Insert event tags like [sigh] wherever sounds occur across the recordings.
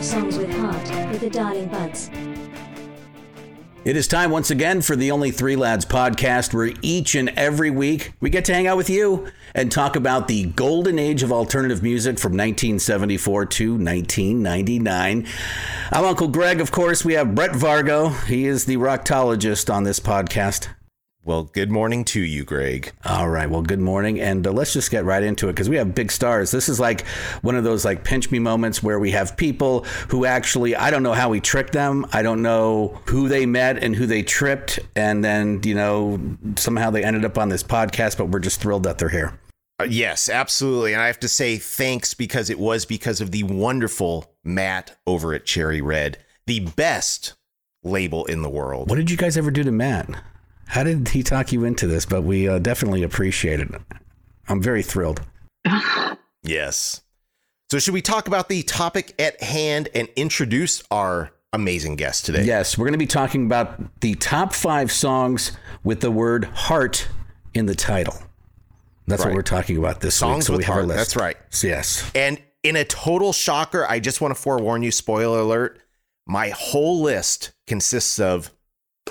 188. Top 5 songs with heart, with the Darling Buds. It is time once again for the Only Three Lads podcast, where each and every week we get to hang out with you and talk about the golden age of alternative music from 1974 to 1999. I'm Uncle Greg, of course. We have Brett Vargo. He is the rocktologist on this podcast. Well, good morning to you, Greg. All right. Well, good morning, and uh, let's just get right into it because we have big stars. This is like one of those like pinch me moments where we have people who actually I don't know how we tricked them. I don't know who they met and who they tripped, and then you know somehow they ended up on this podcast. But we're just thrilled that they're here. Uh, yes, absolutely. And I have to say thanks because it was because of the wonderful Matt over at Cherry Red, the best label in the world. What did you guys ever do to Matt? How did he talk you into this? But we uh, definitely appreciate it. I'm very thrilled. [sighs] Yes. So, should we talk about the topic at hand and introduce our amazing guest today? Yes, we're going to be talking about the top five songs with the word heart in the title. That's Right. what we're talking about this Songs week. So with we have heart. our list. That's right. Yes. And in a total shocker, I just want to forewarn you spoiler alert my whole list consists of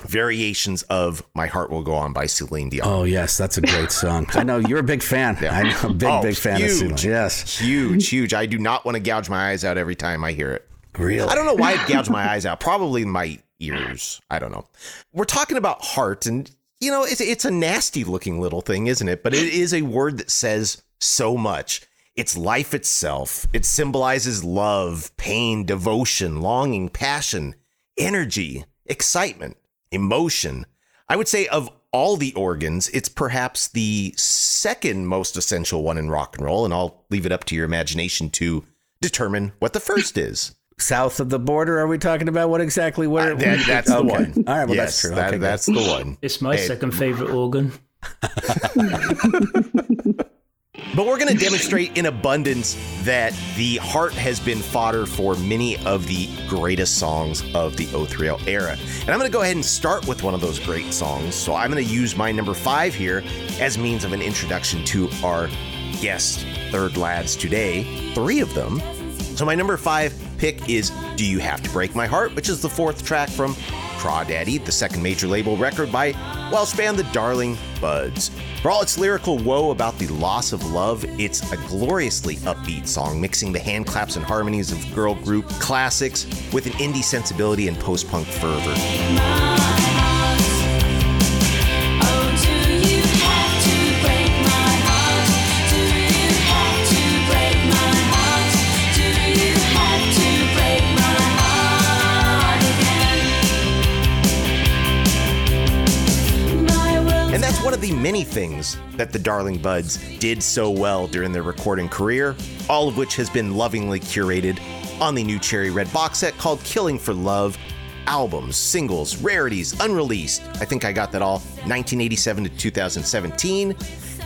variations of My Heart Will Go On by Celine Dion. Oh yes, that's a great song. I know you're a big fan. Yeah. I'm a big, Oh, big fan huge. of Celine. Yes, Huge, huge. I do not want to gouge my eyes out every time I hear it. really. I don't know why I gouge my eyes out. Probably my ears. I don't know. We're talking about heart, and you know, it's it's a nasty looking little thing, isn't it? But it is a word that says so much. It's life itself. It symbolizes love, pain, devotion, longing, passion, energy, excitement, emotion. I would say of all the organs, it's perhaps the second most essential one in rock and roll, and I'll leave it up to your imagination to determine what the first is. South of the border, are we talking about what exactly? Where? Uh, that- that's the one. All right. Well, yes, that's true. that- Okay, good. that's the one. It's my Hey. second favorite organ. [laughs] But we're going to demonstrate in abundance that the heart has been fodder for many of the greatest songs of the O3L era. And I'm going to go ahead and start with one of those great songs. So I'm going to use my number five here as means of an introduction to our guest third lads today. Three of them. So my number five pick is Do You Have to Break My Heart, which is the fourth track from Crawdaddy, the second major label record by Welsh band The Darling Buds. For all its lyrical woe about the loss of love, it's a gloriously upbeat song, mixing the hand claps and harmonies of girl group classics with an indie sensibility and post punk fervor. The many things that the Darling Buds did so well during their recording career, all of which has been lovingly curated on the new Cherry Red box set called Killing for Love. Albums, singles, rarities, unreleased. I think I got that all 1987 to 2017.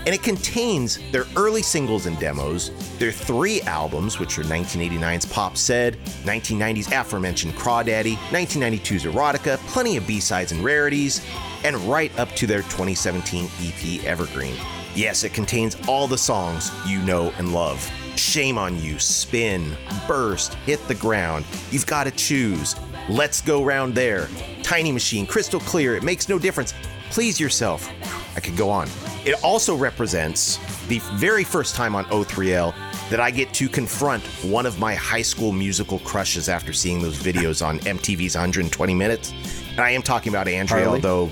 And it contains their early singles and demos, their three albums, which are 1989's Pop Said, 1990's aforementioned Crawdaddy, 1992's Erotica, plenty of B-sides and rarities, and right up to their 2017 EP Evergreen. Yes, it contains all the songs you know and love. Shame on You, Spin, Burst, Hit the Ground, You've Got to Choose, Let's Go Round There, Tiny Machine, Crystal Clear, It Makes No Difference, Please Yourself. I could go on. It also represents the very first time on O3L that I get to confront one of my high school musical crushes after seeing those videos on MTV's 120 Minutes. And I am talking about Andrea, Harley? although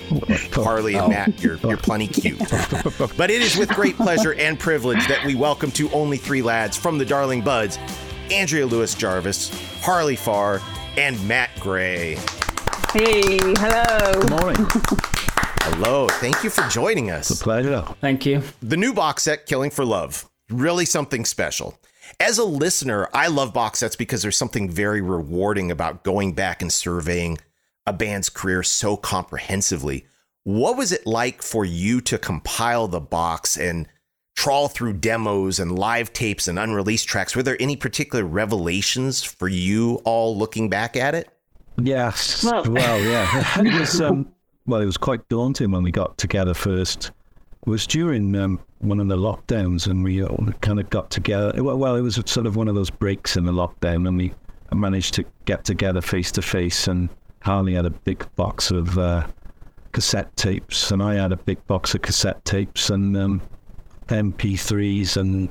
[laughs] Harley and oh. Matt, you're, you're plenty cute. [laughs] But it is with great pleasure and privilege that we welcome to Only Three Lads from the Darling Buds, Andrea Lewis Jarvis, Harley Farr, and Matt Gray. Hey, hello. Good morning. [laughs] Hello. Thank you for joining us. It's a Pleasure. Thank you. The new box set, Killing for Love, really something special. As a listener, I love box sets because there's something very rewarding about going back and surveying a band's career so comprehensively. What was it like for you to compile the box and trawl through demos and live tapes and unreleased tracks? Were there any particular revelations for you all looking back at it? Yes. Well- Well, yeah. [laughs] it was um, well, it was quite daunting when we got together first. It was during um, one of the lockdowns, and we all kind of got together. Well, well, it was sort of one of those breaks in the lockdown, and we managed to get together face to face. And Harley had a big box of uh, cassette tapes, and I had a big box of cassette tapes and um, MP3s, and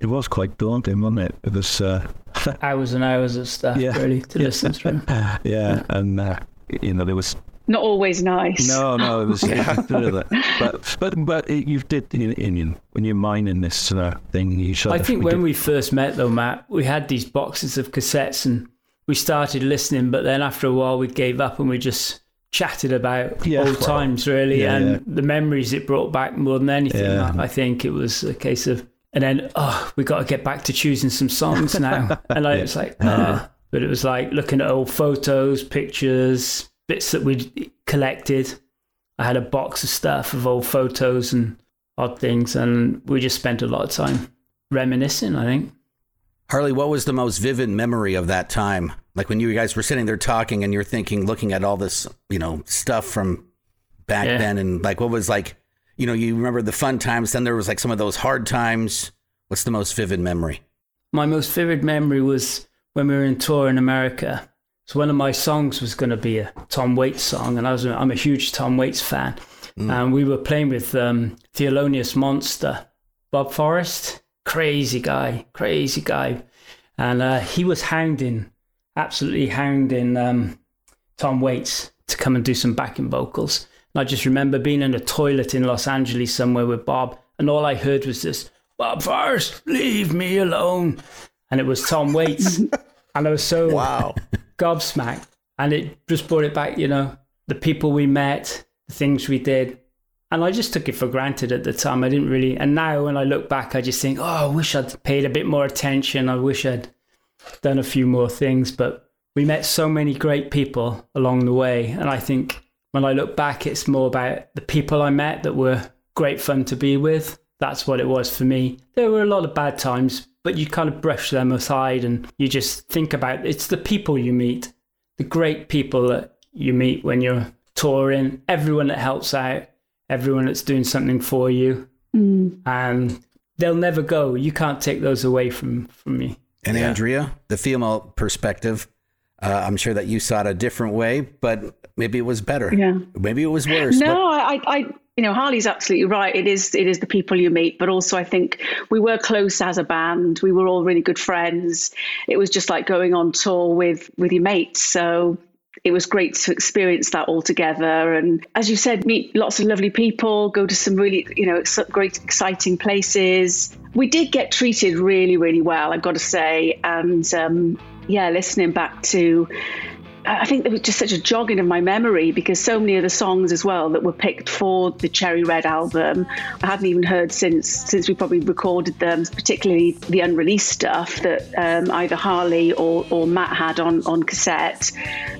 it was quite daunting, wasn't it? It was. Uh, [laughs] Hours and hours of stuff, Yeah. really, to listen through. [laughs] yeah, and uh, you know there was Not always nice. no, no, it was [laughs] but but but it, you did in, in when you're mining this uh, thing, you should. I think when we first met, though, Matt, we had these boxes of cassettes and we started listening, but then after a while, we gave up and we just chatted about Yeah. old times, really, Yeah, and yeah. the memories it brought back more than anything. I, I think it was a case of, and then, oh, we got to get back to choosing some songs [laughs] now. and I was like, ah. But it was like looking at old photos, pictures, bits that we'd collected. I had a box of stuff of old photos and odd things, and we just spent a lot of time reminiscing, I think. Harley, what was the most vivid memory of that time? Like when you guys were sitting there talking and you're thinking, looking at all this, you know, stuff from back Yeah. then, and like what was like, you know, you remember the fun times, then there was like some of those hard times. What's the most vivid memory? My most vivid memory was when we were in tour in America. So one of my songs was going to be a Tom Waits song, and I was I'm a huge Tom Waits fan, and we were playing with um, Thelonious Monster, Bob Forrest, crazy guy, crazy guy, and uh, he was hounding, absolutely hounding um, Tom Waits to come and do some backing vocals. And I just remember being in a toilet in Los Angeles somewhere with Bob, and all I heard was this, Bob Forrest, leave me alone. And it was Tom Waits. [laughs] and I was so Wow. [laughs] gobsmacked. And it just brought it back, you know, the people we met, the things we did. And I just took it for granted at the time. I didn't really. And now when I look back, I just think, oh, I wish I'd paid a bit more attention. I wish I'd done a few more things. But we met so many great people along the way. And I think when I look back, it's more about the people I met that were great fun to be with. That's what it was for me. There were a lot of bad times, but you kind of brush them aside and you just think about it's the people you meet, the great people that you meet when you're touring, everyone that helps out, everyone that's doing something for you. And they'll never go. You can't take those away from, from me. And Yeah. Andrea, the female perspective, uh, I'm sure that you saw it a different way, but maybe it was better. Yeah. Maybe it was worse. but- No, I, I, you know, Harley's absolutely right. It is, it is the people you meet, but also I think we were close as a band. We were all really good friends. It was just like going on tour with with your mates. So it was great to experience that all together. And as you said, meet lots of lovely people, go to some really, you know, great, exciting places. We did get treated really, really well, I've got to say. And um, yeah, listening back to I think there was just such a jogging of my memory because so many of the songs as well that were picked for the Cherry Red album I hadn't even heard since since we probably recorded them, particularly the unreleased stuff that um, either Harley or, or Matt had on on cassette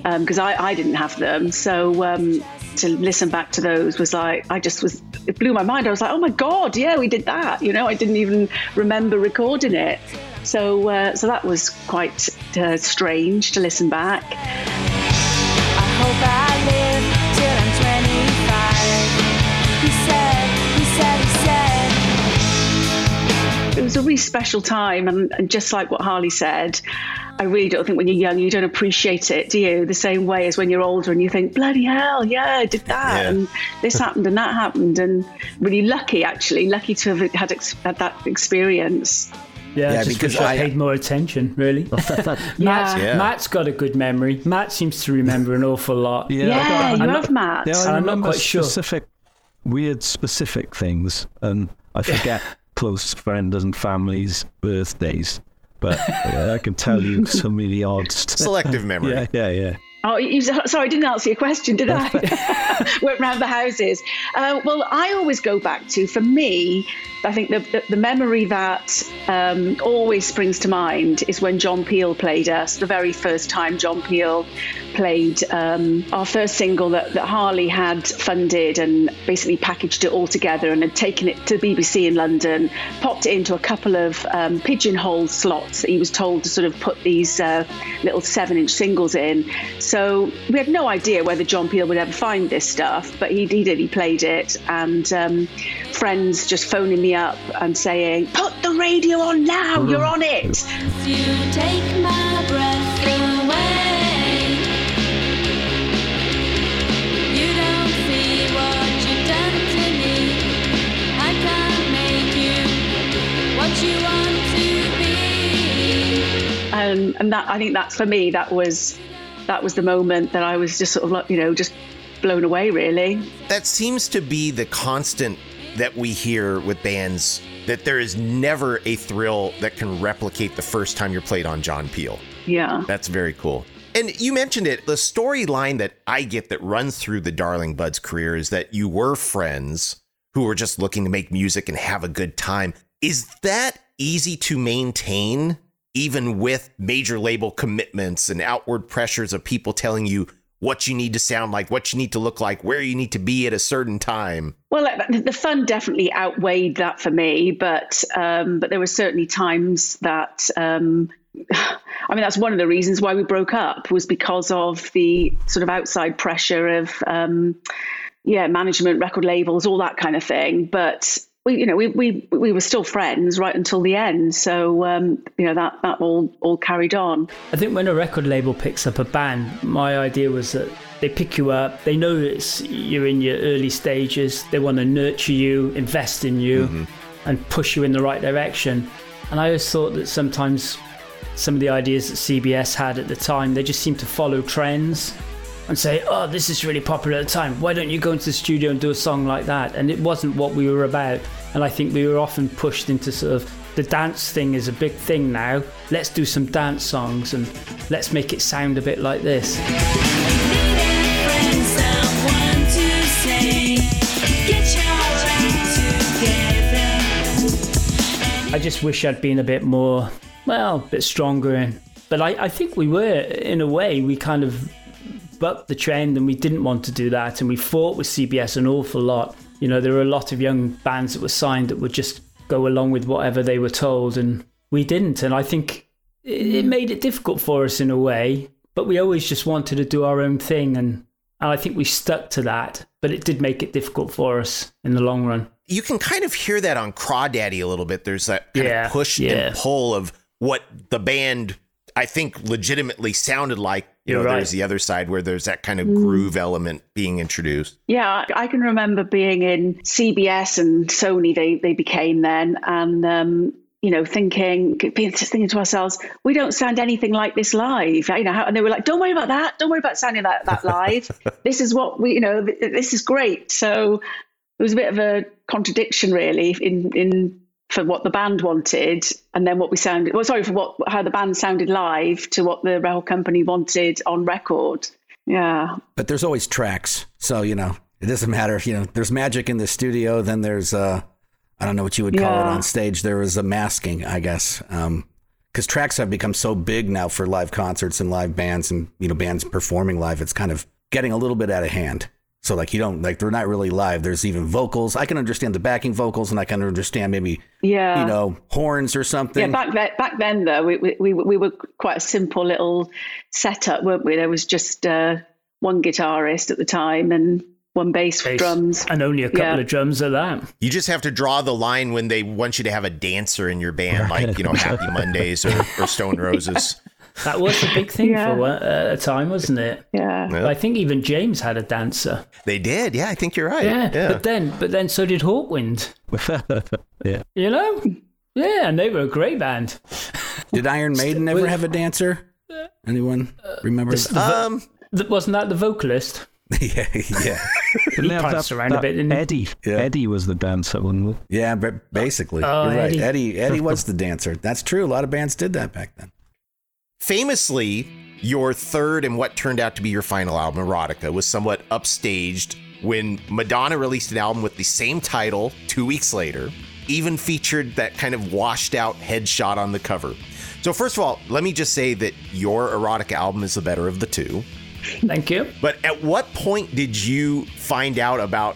because I, I didn't have them. So um, to listen back to those was like I just was it blew my mind. I was like, oh my god, yeah, we did that. You know, I didn't even remember recording it. So uh, so that was quite uh, strange to listen back. I hope I live till I'm 25. He said, he said, he said. it was a really special time and, and just like what harley said i really don't think when you're young you don't appreciate it do you the same way as when you're older and you think bloody hell yeah i did that Yeah. and this happened and that happened and really lucky actually lucky to have had, ex- had that experience Yeah, Yeah, I just because wish I, I- paid more attention, really. [laughs] [laughs] Matt's, Yeah. Matt's got a good memory. Matt seems to remember an awful lot. Yeah, yeah, I got- you I'm have not- matt Yeah, I I'm not remember quite sure. specific, weird, specific things, and I forget [laughs] close friends and families' birthdays. But uh, I can tell you some of the odd stuff. Selective memory. Yeah, yeah, yeah. Oh, you, sorry, I didn't answer your question, did I? Went round the houses. Uh, well, I always go back to, for me, I think the, the, the memory that um, always springs to mind is when John Peel played us, the very first time John Peel played um, our first single that, that Harley had funded and basically packaged it all together and had taken it to the BBC in London, popped it into a couple of um, pigeonhole slots that he was told to sort of put these uh, little seven inch singles in. So we had no idea whether John Peel would ever find this stuff, but he, he did, he played it. And um, friends just phoning me up and saying, Put the radio on now, you're on it. You take my breath away. You don't see what you've done to me. I can't make you what you want to be. Um, and that I think that's for me, that was that was the moment that I was just sort of like, you know, just blown away really. That seems to be the constant that we hear with bands that there is never a thrill that can replicate the first time you're played on John Peel. Yeah. That's very cool. And you mentioned it. The storyline that I get that runs through the Darling Buds career is that you were friends who were just looking to make music and have a good time. Is that easy to maintain, even with major label commitments and outward pressures of people telling you what you need to sound like, what you need to look like, where you need to be at a certain time? Well, uh, the fun definitely outweighed that for me, but um, but there were certainly times that um, [sighs] I mean that's one of the reasons why we broke up was because of the sort of outside pressure of um, yeah management, record labels, all that kind of thing. But we you know we we we were still friends right until the end, so um, you know that that all all carried on. I think when a record label picks up a band, my idea was that they pick you up, they know it's you're in your early stages, they want to nurture you, invest in you, and push you in the right direction. And I always thought that sometimes some of the ideas that CBS had at the time, they just seemed to follow trends and say, oh, this is really popular at the time. Why don't you go into the studio and do a song like that? And it wasn't what we were about. And I think we were often pushed into sort of the dance thing is a big thing now. Let's do some dance songs and let's make it sound a bit like this. I just wish I'd been a bit more, well, a bit stronger. In. But I, I think we were, in a way, we kind of bucked the trend and we didn't want to do that. And we fought with CBS an awful lot. You know, there were a lot of young bands that were signed that would just go along with whatever they were told. And we didn't. And I think it, made it difficult for us in a way. But we always just wanted to do our own thing. And, and I think we stuck to that. But it did make it difficult for us in the long run. You can kind of hear that on Crawdaddy a little bit. There's that kind Yeah, of push yeah. and pull of what the band, I think, legitimately sounded like. You You're know, right. there's the other side where there's that kind of groove element being introduced. Yeah, I can remember being in CBS and Sony. They they became then, and um, you know, thinking, being just thinking to ourselves, we don't sound anything like this live. You know, and they were like, "Don't worry about that. Don't worry about sounding like that live. [laughs] this is what we, you know, th- this is great." So it was a bit of a contradiction, really, in in for what the band wanted, and then what we sounded. Well, sorry for what how the band sounded live to what the record company wanted on record. Yeah. But there's always tracks. So, you know, it doesn't matter. You know, there's magic in the studio, then there's, uh, I don't know what you would call it on stage. there is a masking, I guess. Um, because tracks have become so big now for live concerts and live bands and, you know, bands performing live. It's kind of getting a little bit out of hand. So, like, you don't, like, they're not really live. There's even vocals. I can understand the backing vocals and I can understand maybe, Yeah. you know, horns or something. Yeah, back then, back then though, we, we, we, we were quite a simple little setup, weren't we? There was just uh, one guitarist at the time and one bass, Bass. drums. And only a couple Yeah. of drums of that. You just have to draw the line when they want you to have a dancer in your band, like, you know, Happy [laughs] Mondays or, or Stone Roses. That was a big thing Yeah. for one- uh, a time, wasn't it? Yeah. Yeah. I think even James had a dancer. They did. Yeah, I think you're right. Yeah, Yeah. but then, but then so did Hawkwind. [laughs] yeah. You know? Yeah, and they were a great band. Did Iron [laughs] Maiden ever have a dancer? Anyone remember? Um, Th- Wasn't that the vocalist? [laughs] yeah, yeah. Didn't they have pranced around a bit, didn't? Eddie. Yeah. Eddie was the dancer, wasn't he? Yeah, but basically, Oh, you're right. Eddie. Eddie, Eddie was the dancer. That's true. A lot of bands did that back then. Famously, your third and what turned out to be your final album, Erotica, was somewhat upstaged when Madonna released an album with the same title two weeks later, even featured that kind of washed out headshot on the cover. So, first of all, let me just say that your Erotica album is the better of the two. Thank you. But at what point did you find out about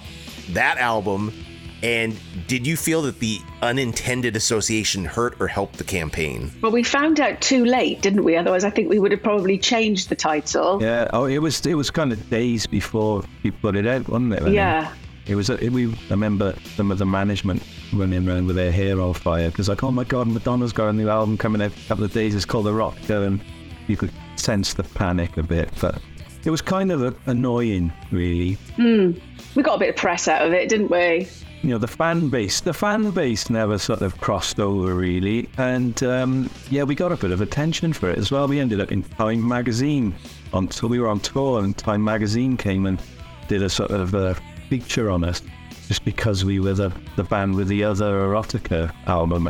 that album? And did you feel that the unintended association hurt or helped the campaign? Well, we found out too late, didn't we? Otherwise, I think we would have probably changed the title. Yeah. Oh, it was it was kind of days before we put it out, wasn't it? I Yeah. think? It was. It, we remember some of the management running around with their hair on fire because like, oh my god, Madonna's got a new album coming out in a couple of days. It's called Erotica, and you could sense the panic a bit, but it was kind of annoying, really. Hmm. We got a bit of press out of it, didn't we? You know the fan base the fan base never sort of crossed over really. And um, yeah we got a bit of attention for it as well. We ended up in time magazine on so we were on tour and time magazine came and did a sort of uh, feature on us just because we were the, the band with the other erotica album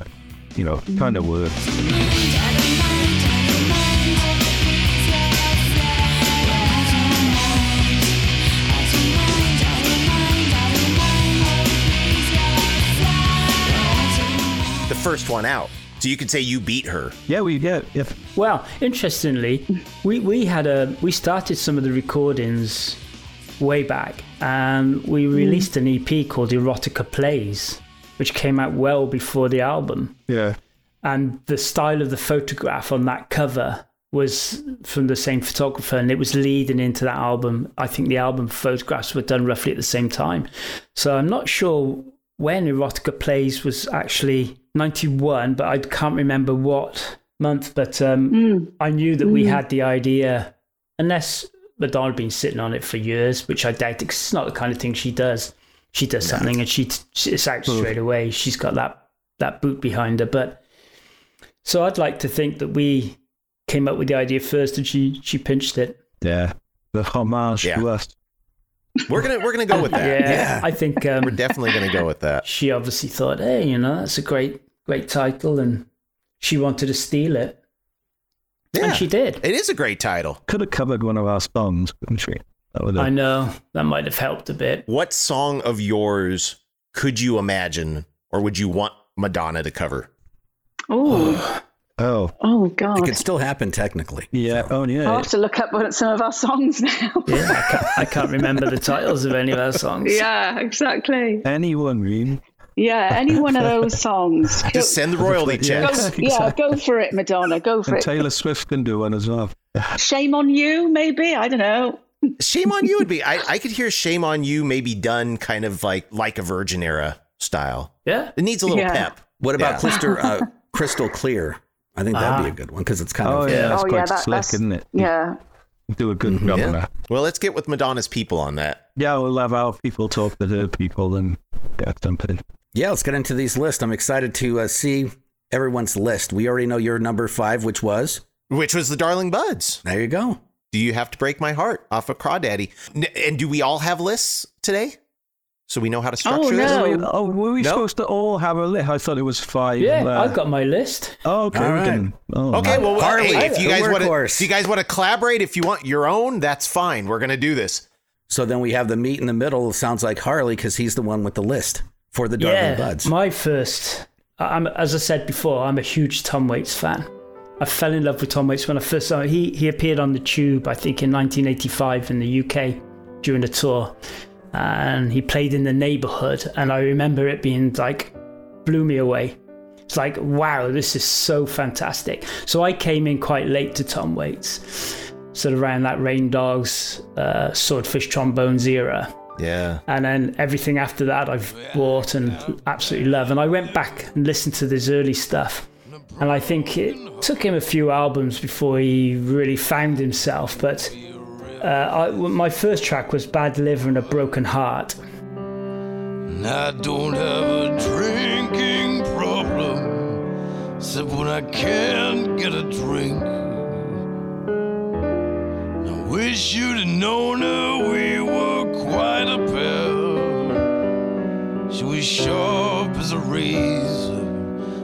you know kind of worked first one out. So you could say you beat her. yeah we yeah if Well, interestingly, we, we had a we started some of the recordings way back, and we mm. released an EP called Erotica Plays, which came out well before the album. yeah And the style of the photograph on that cover was from the same photographer, and it was leading into that album. I think the album photographs were done roughly at the same time, so I'm not sure when Erotica Plays was actually 91, but I can't remember what month. But um, I knew that we had the idea, unless Madonna had been sitting on it for years, which I doubt because it's not the kind of thing she does. She does something and she t- it's out straight away. She's got that that boot behind her. But so I'd like to think that we came up with the idea first and she she pinched it. yeah the homage Yeah. to us We're gonna we're gonna go with that. Yeah, Yeah. I think We're um, definitely gonna go with that. she obviously thought, hey, you know, that's a great great title, and she wanted to steal it, Yeah. and she did. It is a great title. could have covered one of our songs couldn't she that would have I know that might have helped a bit. What song of yours could you imagine or would you want Madonna to cover? Oh, oh oh God. It could still happen technically. yeah oh yeah I'll have to look up some of our songs [laughs] now. Yeah, I can't, I can't remember the titles of any of our songs. yeah, exactly. anyone really Yeah, any one of those songs. [laughs] Go, Just send the royalty Yeah. go, checks. yeah, go for it, Madonna. Go for And it. Taylor Swift can do one as well. [laughs] Shame on you, maybe. I don't know. [laughs] Shame on you would be. I, I could hear Shame on You maybe done kind of like like a Virgin era style. Yeah, It needs a little Yeah. pep. What about Yeah. Crystal, uh, Crystal Clear? I think that'd be Ah. a good one because it's kind Oh of yeah, that's oh quite yeah, that, slick, that's isn't it? yeah. Do a good job Yeah. on that. Well, let's get with Madonna's people on that. Yeah, we'll have our people talk to their people and get something. Yeah, let's get into these lists. I'm excited to uh, see everyone's list. We already know your number five, which was. Which was the Darling Buds. There you go. Do you have to break my heart off of Crawdaddy? N- And do we all have lists today? So we know how to structure this? no. Oh, were we No. supposed to all have a list? I thought it was five. yeah. uh, I've got my list. Oh, okay. All we oh, Okay, well, well, Harley, hey, if you guys want to, if you guys want to collaborate, if you want your own, that's fine. We're gonna do this. So then we have the meat in the middle. Sounds like Harley because he's the one with the list for the Darling yeah, Buds. my first. I'm as I said before, I'm a huge Tom Waits fan. I fell in love with Tom Waits when I first saw him. He he appeared on the Tube, I think, in 1985 in the UK during a tour, and he played in the neighbourhood. And I remember it being like blew me away. It's like wow, this is so fantastic. So I came in quite late to Tom Waits, sort of around that Rain Dogs, uh, Swordfish Trombones era Yeah. and then everything after that I've bought and absolutely love. And I went back and listened to this early stuff, and I think it took him a few albums before he really found himself. But uh, I, my first track was "Bad Liver and a Broken Heart." And I don't have a drinking problem, except when I can't get a drink. I wish you'd have known her, we were was sharp as a razor,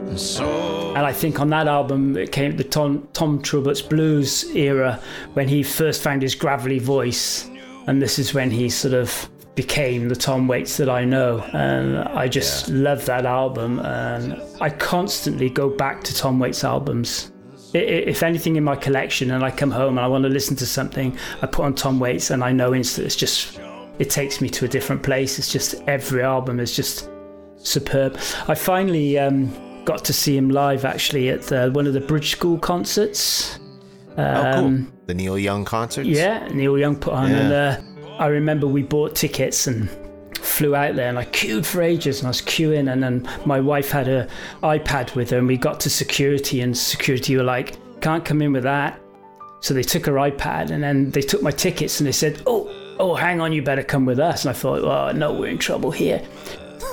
and so And I think on that album, it came the Tom, Tom blues era when he first found his gravelly voice. And this is when he sort of became the Tom Waits that I know. And I just love that album. And I constantly go back to Tom Waits albums. If anything in my collection and I come home and I want to listen to something, I put on Tom Waits and I know instantly it's just, it takes me to a different place. It's just every album is just superb. I finally um, got to see him live actually at uh, one of the Bridge School concerts. oh, cool. The Neil Young concerts? Yeah, Neil Young put on, Yeah. and uh, I remember we bought tickets and flew out there, and I queued for ages, and I was queuing, and then my wife had her iPad with her, and we got to security, and security were like, "Can't come in with that." So they took her iPad, and then they took my tickets, and they said, "Oh, oh, hang on, you better come with us." And I thought, "Oh no, we're in trouble here."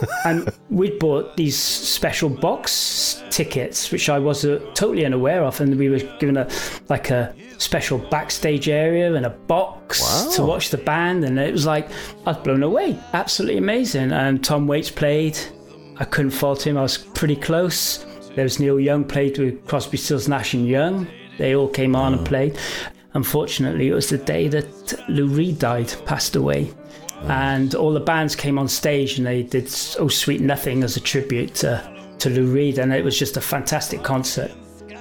[laughs] and we'd bought these special box tickets, which I was uh, totally unaware of, and we were given a like a special backstage area and a box to watch the band, and it was like I was blown away, absolutely amazing. And Tom Waits played. I couldn't fault him. I was pretty close. There was Neil Young played with Crosby, Stills, Nash and Young. They all came on and played. Unfortunately, it was the day that Lou Reed died, passed away and all the bands came on stage and they did "Oh Sweet Nothing" as a tribute to to Lou Reed, and it was just a fantastic concert.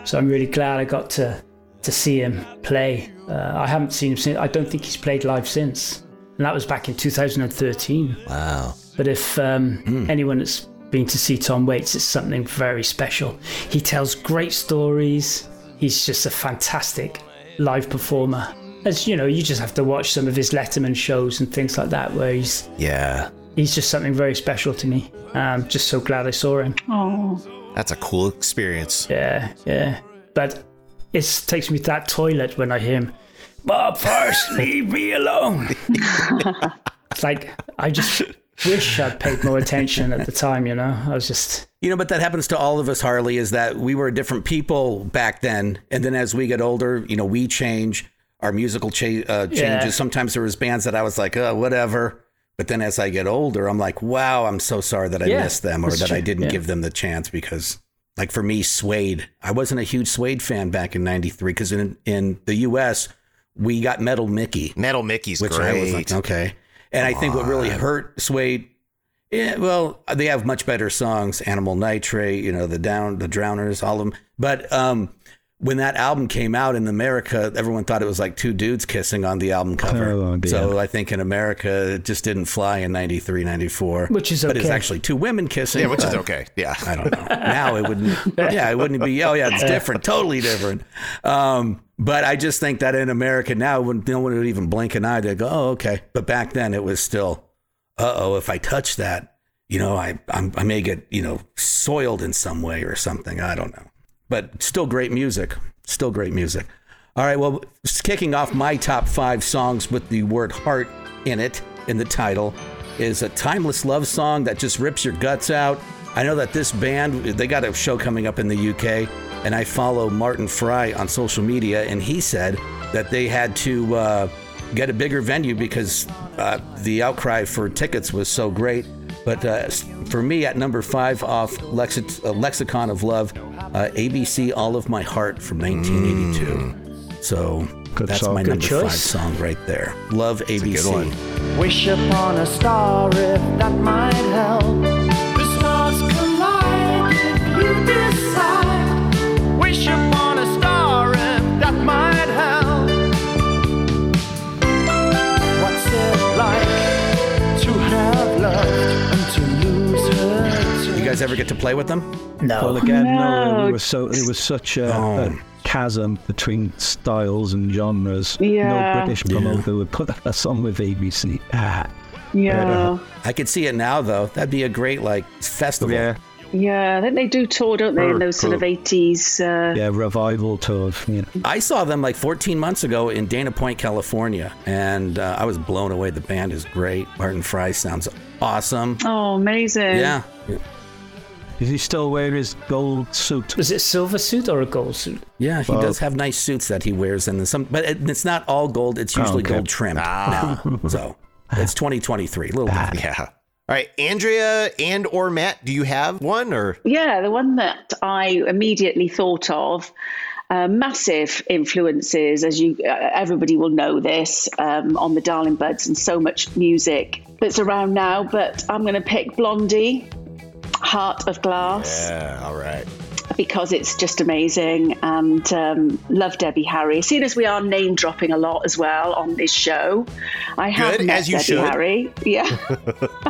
So I'm really glad I got to to see him play. Uh, I haven't seen him since. I don't think he's played live since, and that was back in 2013. Wow. But if um, anyone that's been to see Tom Waits, it's something very special. He tells great stories. He's just a fantastic live performer. As you know, you just have to watch some of his Letterman shows and things like that, where he's Yeah. he's just something very special to me. I'm just so glad I saw him. Oh, That's a cool experience. Yeah, yeah. But it takes me to that toilet when I hear him. Bob Forrest, leave me alone. [laughs] it's like I just wish I'd paid more attention at the time. You know, I was just You know, but that happens to all of us, Harley, is that we were different people back then. And then as we get older, you know, we change, our musical cha- uh, changes. Yeah. Sometimes there was bands that I was like, oh, whatever. But then as I get older, I'm like, wow, I'm so sorry that I Yeah, missed them or that's that I didn't Yeah. give them the chance because, like for me, Suede, I wasn't a huge Suede fan back in 93 because in, in the US, we got Metal Mickey. Metal Mickey's which great. I was like, okay. And I think what really hurt Suede, yeah, well, they have much better songs, Animal Nitrate, you know, the Down, the Drowners, all of them. But um, when that album came out in America, everyone thought it was like two dudes kissing on the album cover. Oh, so I think in America, it just didn't fly in 93, 94. Which is okay. But it's actually two women kissing. yeah, which is okay. Yeah. I don't know. Now it wouldn't. Yeah, it wouldn't be. Oh, yeah, it's [laughs] different, totally different. Um, but I just think that in America now, when no one would even blink an eye, they'd go, "Oh, okay." But back then, it was still, "Uh oh, if I touch that, you know, I I'm, I may get you know soiled in some way or something. I don't know." But still great music. Still great music. All right. Well, kicking off my top five songs with the word heart in it in the title is a timeless love song that just rips your guts out. I know that this band, they got a show coming up in the UK, and I follow Martin Fry on social media, and he said that they had to uh, get a bigger venue because uh, the outcry for tickets was so great. But uh, for me, at number five off Lexi- uh, Lexicon of Love, uh, ABC All of My Heart from 1982. So Good that's song. my Good number five song right there. Love ABC. Wish upon a star if that might help. Guys ever get to play with them? no. Well, again, no, No. we were so it was such a, Oh. a chasm between styles and genres. Yeah. No British promoter would put a song with ABC. Ah, yeah. I could see it now though. That'd be a great like festival. yeah, Yeah, I think they do tour, don't they, in Her those sort of 80s. Uh, yeah, revival tour. of, You know, I saw them like 14 months ago in Dana Point, California, and uh, I was blown away. The band is great. Martin Fry sounds awesome. Oh, amazing. Yeah. does he still wearing his gold suit? Was it silver suit or a gold suit? Yeah, he Well- does have nice suits that he wears, and some, but it, it's not all gold. It's usually okay. gold trimmed now. [laughs] So it's 2023. A little different. Yeah. All right, Andrea and or Matt, do you have one or Yeah, the one that I immediately thought of. Uh, massive influences, as you uh, everybody will know this, um, on the Darling Buds and so much music that's around now. But I'm going to pick Blondie, Heart of Glass. Yeah, all right. Because it's just amazing and um, love Debbie Harry. Seeing as we are name dropping a lot as well on this show, I have Good, met as you Debbie should. Harry. Yeah. [laughs]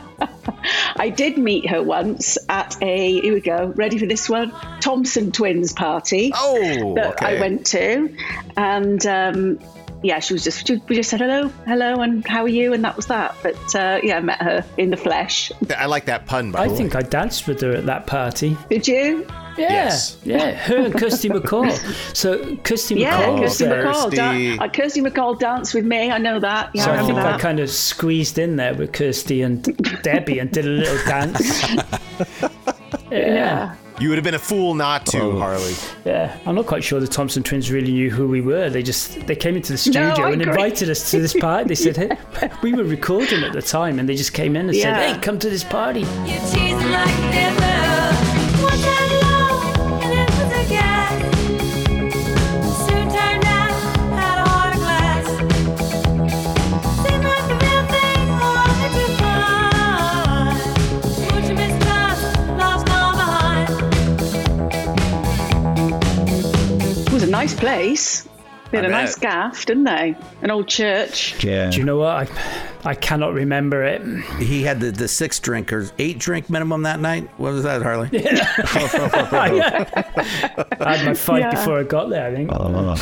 I did meet her once at a, here we go, ready for this one? Thompson Twins party Oh, that I went to. And um, yeah, she was just, we just said hello, hello, and how are you? And that was that. But uh, yeah, I met her in the flesh. I like that pun, by I the way. think I danced with her at that party. Did you? Yeah, Yes. yeah, her and Kirsty MacColl. So Kirsty Yeah, MacColl was Kirsty there. MacColl. Kirsty. Dan- uh, Kirsty MacColl danced with me. I know that. Yeah, So I I remember think I kind of squeezed in there with Kirsty and Debbie and did a little [laughs] dance. yeah. You would have been a fool not to, Oh. Harley. Yeah, I'm not quite sure the Thompson twins really knew who we were. They just they came into the studio I and agree. invited us to this party. They said, "Hey, [laughs] we were recording at the time," and they just came in and Yeah. said, "Hey, come to this party." Nice place. They had I a bet. nice gaff, didn't they? An old church. Yeah. Do you know what? I I cannot remember it. He had the, the six drinkers, eight drink minimum that night. What was that, Harley? [laughs] Yeah. I had my fight Yeah. before I got there. I think. Oh,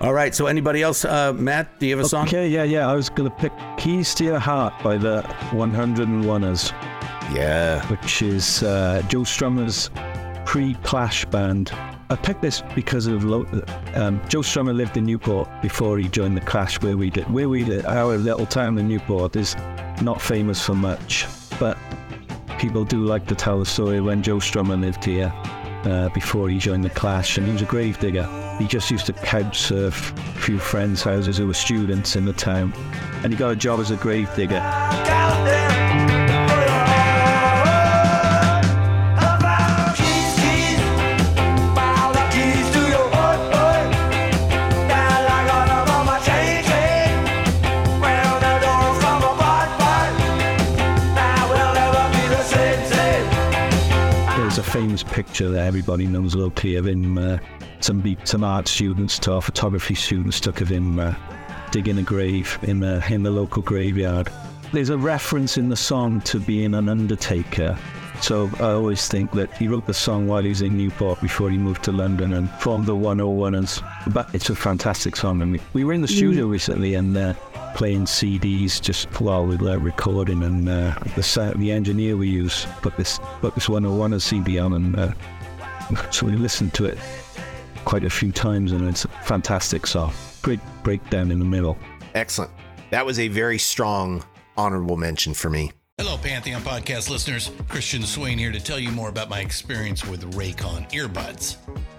[laughs] All right. So anybody else? Uh, Matt, do you have a song? okay, yeah, yeah. I was going to pick Keys to Your Heart by the 101ers, Yeah. which is uh, Joe Strummer's pre Clash band. I picked this because of lo- um, Joe Strummer lived in Newport before he joined the Clash, where we did. Where we did, our little town in Newport is not famous for much, but people do like to tell the story when Joe Strummer lived here uh, before he joined the Clash, and he was a grave digger. He just used to couch surf a few friends' houses who were students in the town, and he got a job as a grave digger. Famous picture that everybody knows locally of him. Uh, some be- some art students, or photography students, took of him uh, digging a grave in the in the local graveyard. There's a reference in the song to being an undertaker. So I always think that he wrote the song while he was in Newport before he moved to London and formed the 101ers. But it's a fantastic song. And we, we were in the studio recently and uh, playing CDs just while we were recording. And uh, the sa- the engineer we use put this put this 101ers CD on, and uh, [laughs] so we listened to it quite a few times, and it's a fantastic song. Great breakdown in the middle. Excellent. That was a very strong honorable mention for me. Hello, Pantheon podcast listeners. Christian Swain here to tell you more about my experience with Raycon earbuds.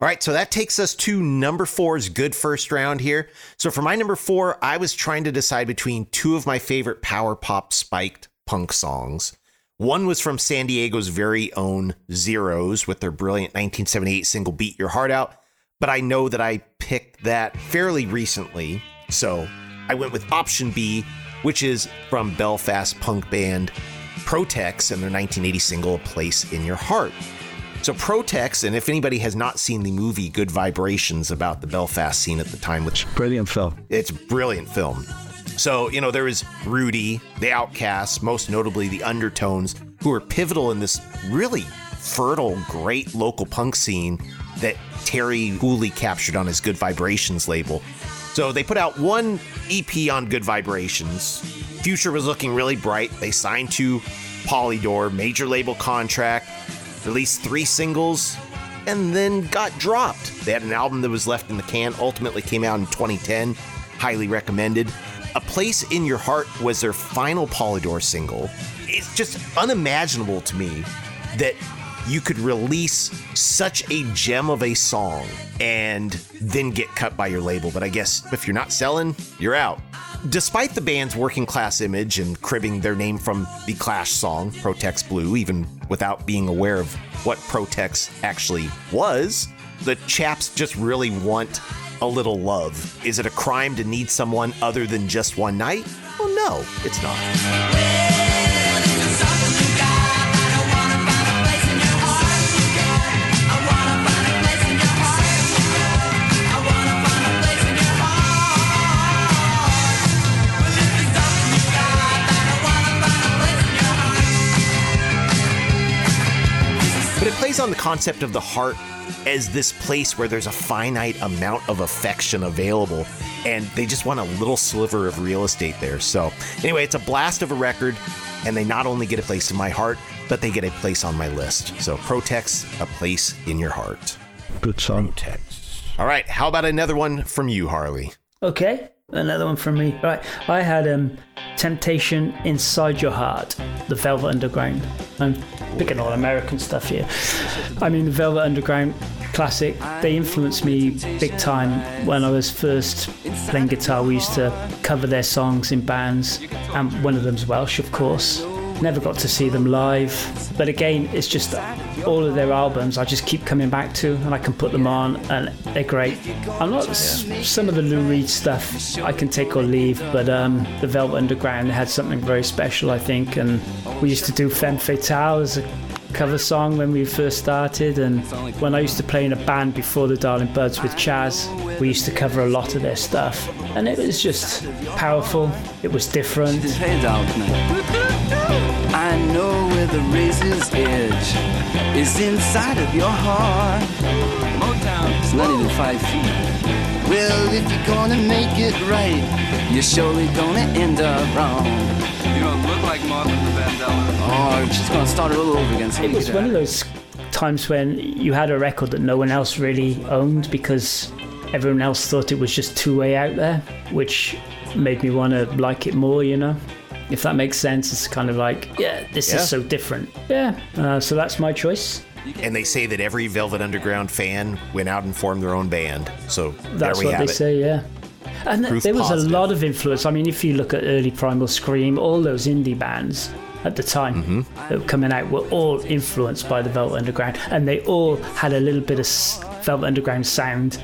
All right, so that takes us to number four's good first round here. So for my number four, I was trying to decide between two of my favorite power pop spiked punk songs. One was from San Diego's very own Zeros with their brilliant 1978 single Beat Your Heart Out, but I know that I picked that fairly recently, so I went with option B, which is from Belfast punk band Protex and their 1980 single A Place in Your Heart. So Protex, and if anybody has not seen the movie Good Vibrations about the Belfast scene at the time, which Brilliant film. it's a brilliant film. So, you know, there is Rudi, the Outcasts, most notably the Undertones, who are pivotal in this really fertile, great local punk scene that Terri Hooley captured on his Good Vibrations label. So they put out one EP on Good Vibrations. Future was looking really bright. They signed to Polydor, major label contract, released three singles, and then got dropped. They had an album that was left in the can, ultimately came out in 2010. Highly recommended. A Place in Your Heart was their final Polydor single. It's just unimaginable to me that you could release such a gem of a song and then get cut by your label. But I guess if you're not selling, you're out. Despite the band's working class image and cribbing their name from the Clash song, Protex Blue, even without being aware of what Protex actually was, the chaps just really want a little love. Is it a crime to need someone other than just one night? Well, no, it's not. On the concept of the heart as this place where there's a finite amount of affection available, and they just want a little sliver of real estate there. So, anyway, it's a blast of a record, and they not only get a place in my heart, but they get a place on my list. So, Protex, a place in your heart. Good song. All right, how about another one from you, Harley? Okay, another one from me. Right, I had um, Temptation Inside Your Heart, the Velvet Underground. I'm picking all American stuff here. I mean, the Velvet Underground classic, they influenced me big time when I was first playing guitar. We used to cover their songs in bands, and one of them's Welsh, of course. Never got to see them live, but again, it's just all of their albums I just keep coming back to, and I can put them on, and they're great. I'm not s- some of the Lou Reed stuff I can take or leave, but um, the Velvet Underground had something very special, I think, and we used to do Femme Fatale as a cover song when we first started, and when I used to play in a band before the Darling Buds with Chaz, we used to cover a lot of their stuff, and it was just powerful. It was different. I know where the razor's edge is inside of your heart. Motown. It's not even five feet. Well, if you're gonna make it right, you're surely gonna end up wrong. You don't look like Martha Vandella. Oh, she's gonna start it all over again. So It was one of those times when you had a record that no one else really owned because everyone else thought it was just two way out there, which made me want to like it more, you know? If that makes sense, it's kind of like, yeah, this Yeah. is so different. Yeah, uh, so that's my choice. And they say that every Velvet Underground fan went out and formed their own band. So That's there we what have they it. say, yeah. And th- Proof there was positive. a lot of influence. I mean, if you look at early Primal Scream, all those indie bands, at the time Mm-hmm. that were coming out were all influenced by the Velvet Underground, and they all had a little bit of s- Velvet Underground sound.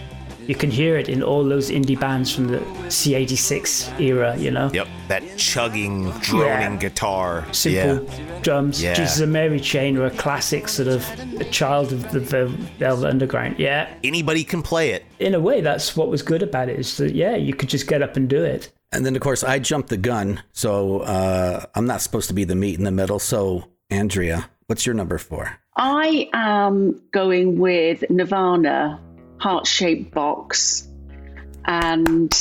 You can hear it in all those indie bands from the C86 era, you know. Yep, that chugging, droning Yeah. guitar. Simple Yeah. drums. Yeah. Jesus and Mary Chain are a classic sort of a child of the Vel- Velvet Underground. Yeah. Anybody can play it. In a way, that's what was good about it is that, yeah, you could just get up and do it. And then, of course, I jumped the gun, so uh, I'm not supposed to be the meat in the middle. So, Andrea, what's your number four? I am going with Nirvana heart shaped box. And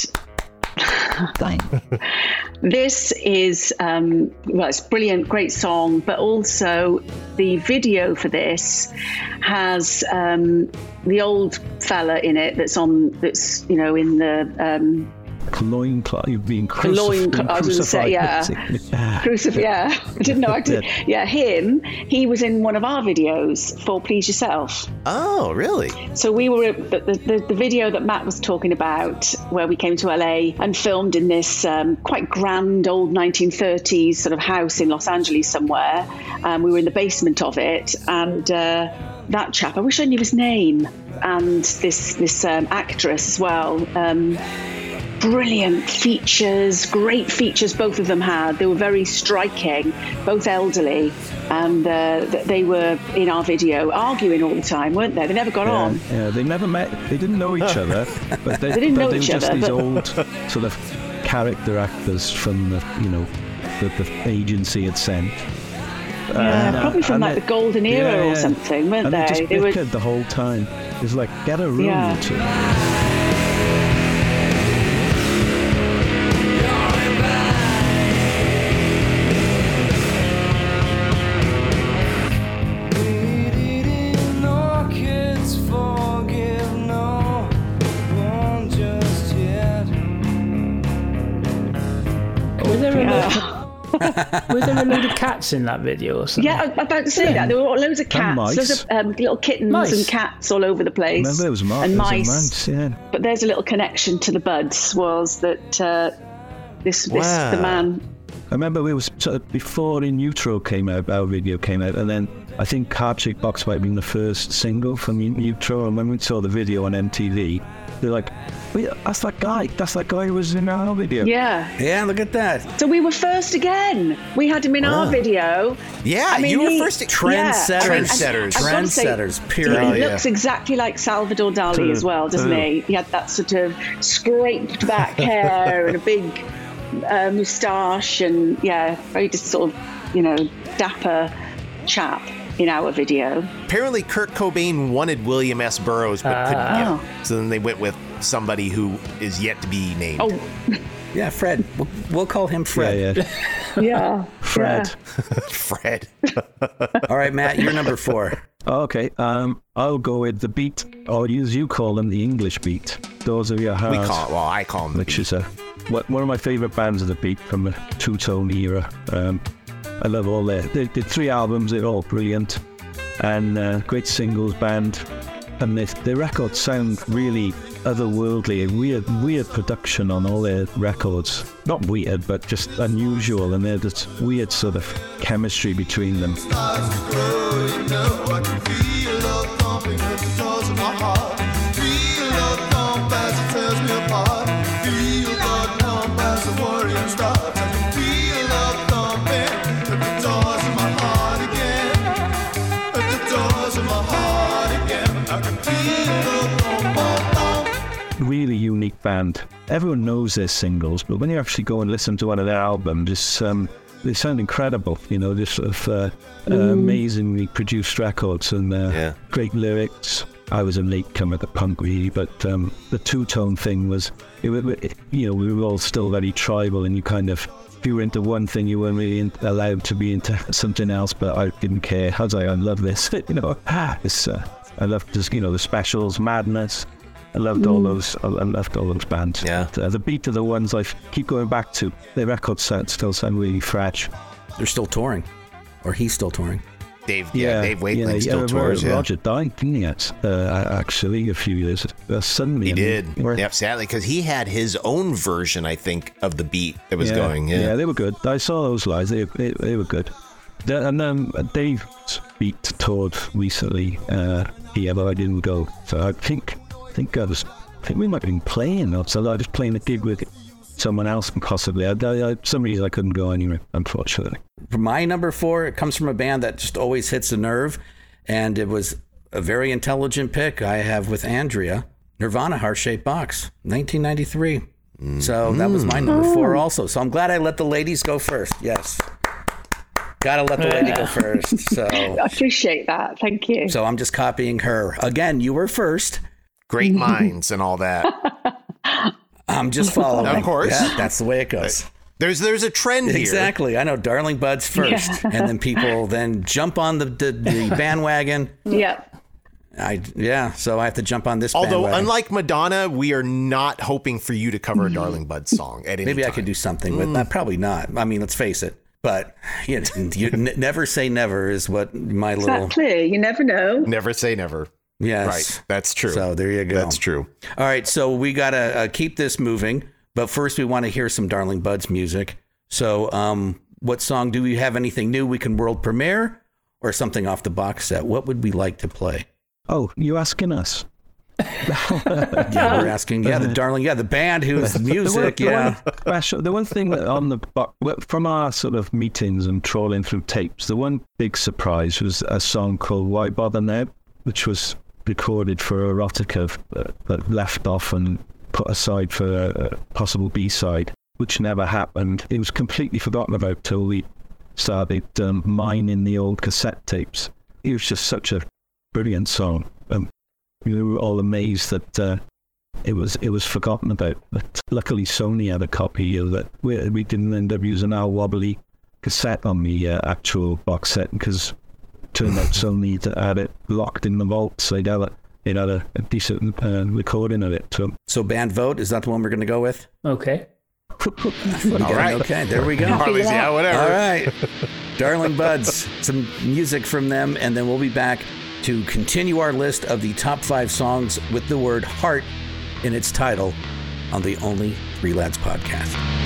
[laughs] this is, um, well, it's brilliant, great song, but also the video for this has um, the old fella in it that's on, that's, you know, in the. Um, Loin cloth, you've been the loin, crucified. I was going to say, yeah. Crucif- yeah. [laughs] [laughs] I didn't know I did. Yeah, him, he was in one of our videos for Please Yourself. Oh, really? So we were the, the, the video that Matt was talking about, where we came to LA and filmed in this um, quite grand old 1930s sort of house in Los Angeles somewhere. Um, we were in the basement of it, and uh, that chap, I wish I knew his name, and this this um, actress as well. Um, brilliant features, great features both of them had. They were very striking, both elderly, and uh, they were in our video arguing all the time, weren't they? They never got Yeah, on. yeah, they never met. They didn't know each [laughs] other, but they, [laughs] They didn't but know they each were just other, these but- old sort of character actors from the you know that the agency had sent. Yeah, And, uh, probably from like they- the golden era yeah, or something, weren't and they? They just They were- bickered the whole time. It's like get a room Yeah. There a load of cats in that video or something? Yeah, I was about to say that. There were loads of cats, mice. loads of um, little kittens Mice. and cats all over the place. Remember there was mice and and mice. mice, yeah. But there's a little connection to the buds. Was that uh, this this Wow. the man? I remember we was sort of before In Utero came out, our video came out, and then I think Heart Shaped Box might have been the first single from In Utero. And when we saw the video on MTV, they're like, Wait, "That's that guy. That's that guy who was in our video." Yeah. Yeah, look at that. So we were first again. We had him in our video. Yeah, I mean, you were he- first. Trendsetters. Yeah, I mean, and Trendsetters. I've gotta say, Trendsetters, He period. Oh, yeah. looks exactly like Salvador Dali as well, doesn't True. he? He had that sort of scraped back [laughs] hair and a big uh, moustache, and yeah, very just sort of, you know, dapper chap in our video. Apparently, Kurt Cobain wanted William S. Burroughs, but couldn't get Oh. him. So then they went with somebody who is yet to be named. Oh, [laughs] Yeah, Fred. We'll, we'll call him Fred. yeah. yeah. [laughs] yeah [laughs] Fred. Fred. All right, Matt, you're number four. Okay, um, I'll go with the beat, or as you call them, the English beat. Those are your We hearts. call it, well, I call him the which Beat. is a what, one of my favorite bands of the beat from the two tone era. Um, I love all their they did three albums. They're all brilliant and uh, great singles band. And their, their records sound really otherworldly. Weird, weird production on all their records. Not weird, but just unusual. And there's this weird sort of chemistry between them. Unique band. Everyone knows their singles, but when you actually go and listen to one of their albums, it's, um, they sound incredible. You know, just sort of uh, uh, amazingly produced records and uh, Yeah. great lyrics. I was a latecomer to punk, really, but um, the two-tone thing was, it, wa- it, you know, we were all still very tribal, and you kind of, if you were into one thing, you weren't really in, allowed to be into [laughs] something else. But I didn't care. I was like, I love this. [laughs] you know, [laughs] it's, uh, I love just, you know, the specials, madness. I loved all those. I I loved all those bands. Yeah. But, uh, the beat of the ones I keep going back to. Their records sound, still sound really fresh. They're still touring, or he's still touring. Dave, yeah, Dave Wakeling yeah, still yeah, tours. Yeah. Roger died, didn't he? Uh, actually, a few years uh, suddenly. He I mean, did. where- Yep, sadly, because he had his own version, I think, of the beat that was yeah, going. Yeah. yeah, they were good. I saw those lives. They, they, they were good. The- And um, Dave beat toured recently uh, here, but I didn't go. So I think I think uh, I was I think we might have been playing. Or so I was playing a gig with someone else, possibly. I, I, I, some reason I couldn't go anywhere, unfortunately. For my number four, it comes from a band that just always hits a nerve, and it was a very intelligent pick I have with Andrea. Nirvana Heart Shaped Box, 1993. So that was my number four mm. also. So I'm glad I let the ladies go first. Yes. Gotta let the lady go [laughs] first. So I appreciate that. Thank you. so I'm just copying her. Again, you were first. Great mm-hmm. minds and all that. [laughs] I'm just following. Of course. Yeah, that's the way it goes. [laughs] There's there's a trend here. Exactly. I know Darling Buds first, Yeah. and then people [laughs] then jump on the, the, the bandwagon. yeah. I yeah, so I have to jump on this. Although, bandwagon. unlike Madonna, we are not hoping for you to cover a mm-hmm. Darling Bud song at any maybe I could do something with mm. that. Probably not. I mean, let's face it. But you, you n- never say never is what my little Exactly. You never know. Never say never. Yes. Right. That's true. So there you go. That's true. All right, so we gotta uh, keep this moving, but first we want to hear some Darling Buds music. So, um, what song do we have? Anything new we can world premiere, or something off the box set? What would we like to play? Oh, you asking us? [laughs] Yeah, we're asking. Yeah, the Darling. Yeah, the band whose [laughs] music. The one, Yeah, the one special, the one thing that on the from our sort of meetings and trawling through tapes, the one big surprise was a song called "Why Bother Now," which was recorded for Erotica, but, left off and put aside for a, possible B side, which never happened. It was completely forgotten about till we started um, mining the old cassette tapes. It was just such a brilliant song. Um, we were all amazed that. Uh, it was it was forgotten about. But luckily, Sony had a copy of it. We, we didn't end up using our wobbly cassette on the uh, actual box set because turned out Sony had it locked in the vault, so they'd have a, they'd had a, a decent uh, recording of it. So so band vote is that the one we're gonna go with? Okay. [laughs] All right. Okay, there we go. Harley's, yeah, whatever. All right. Darling Buds, some music from them, and then we'll be back to continue our list of the top five songs with the word heart in its title on the Only Three Lads podcast.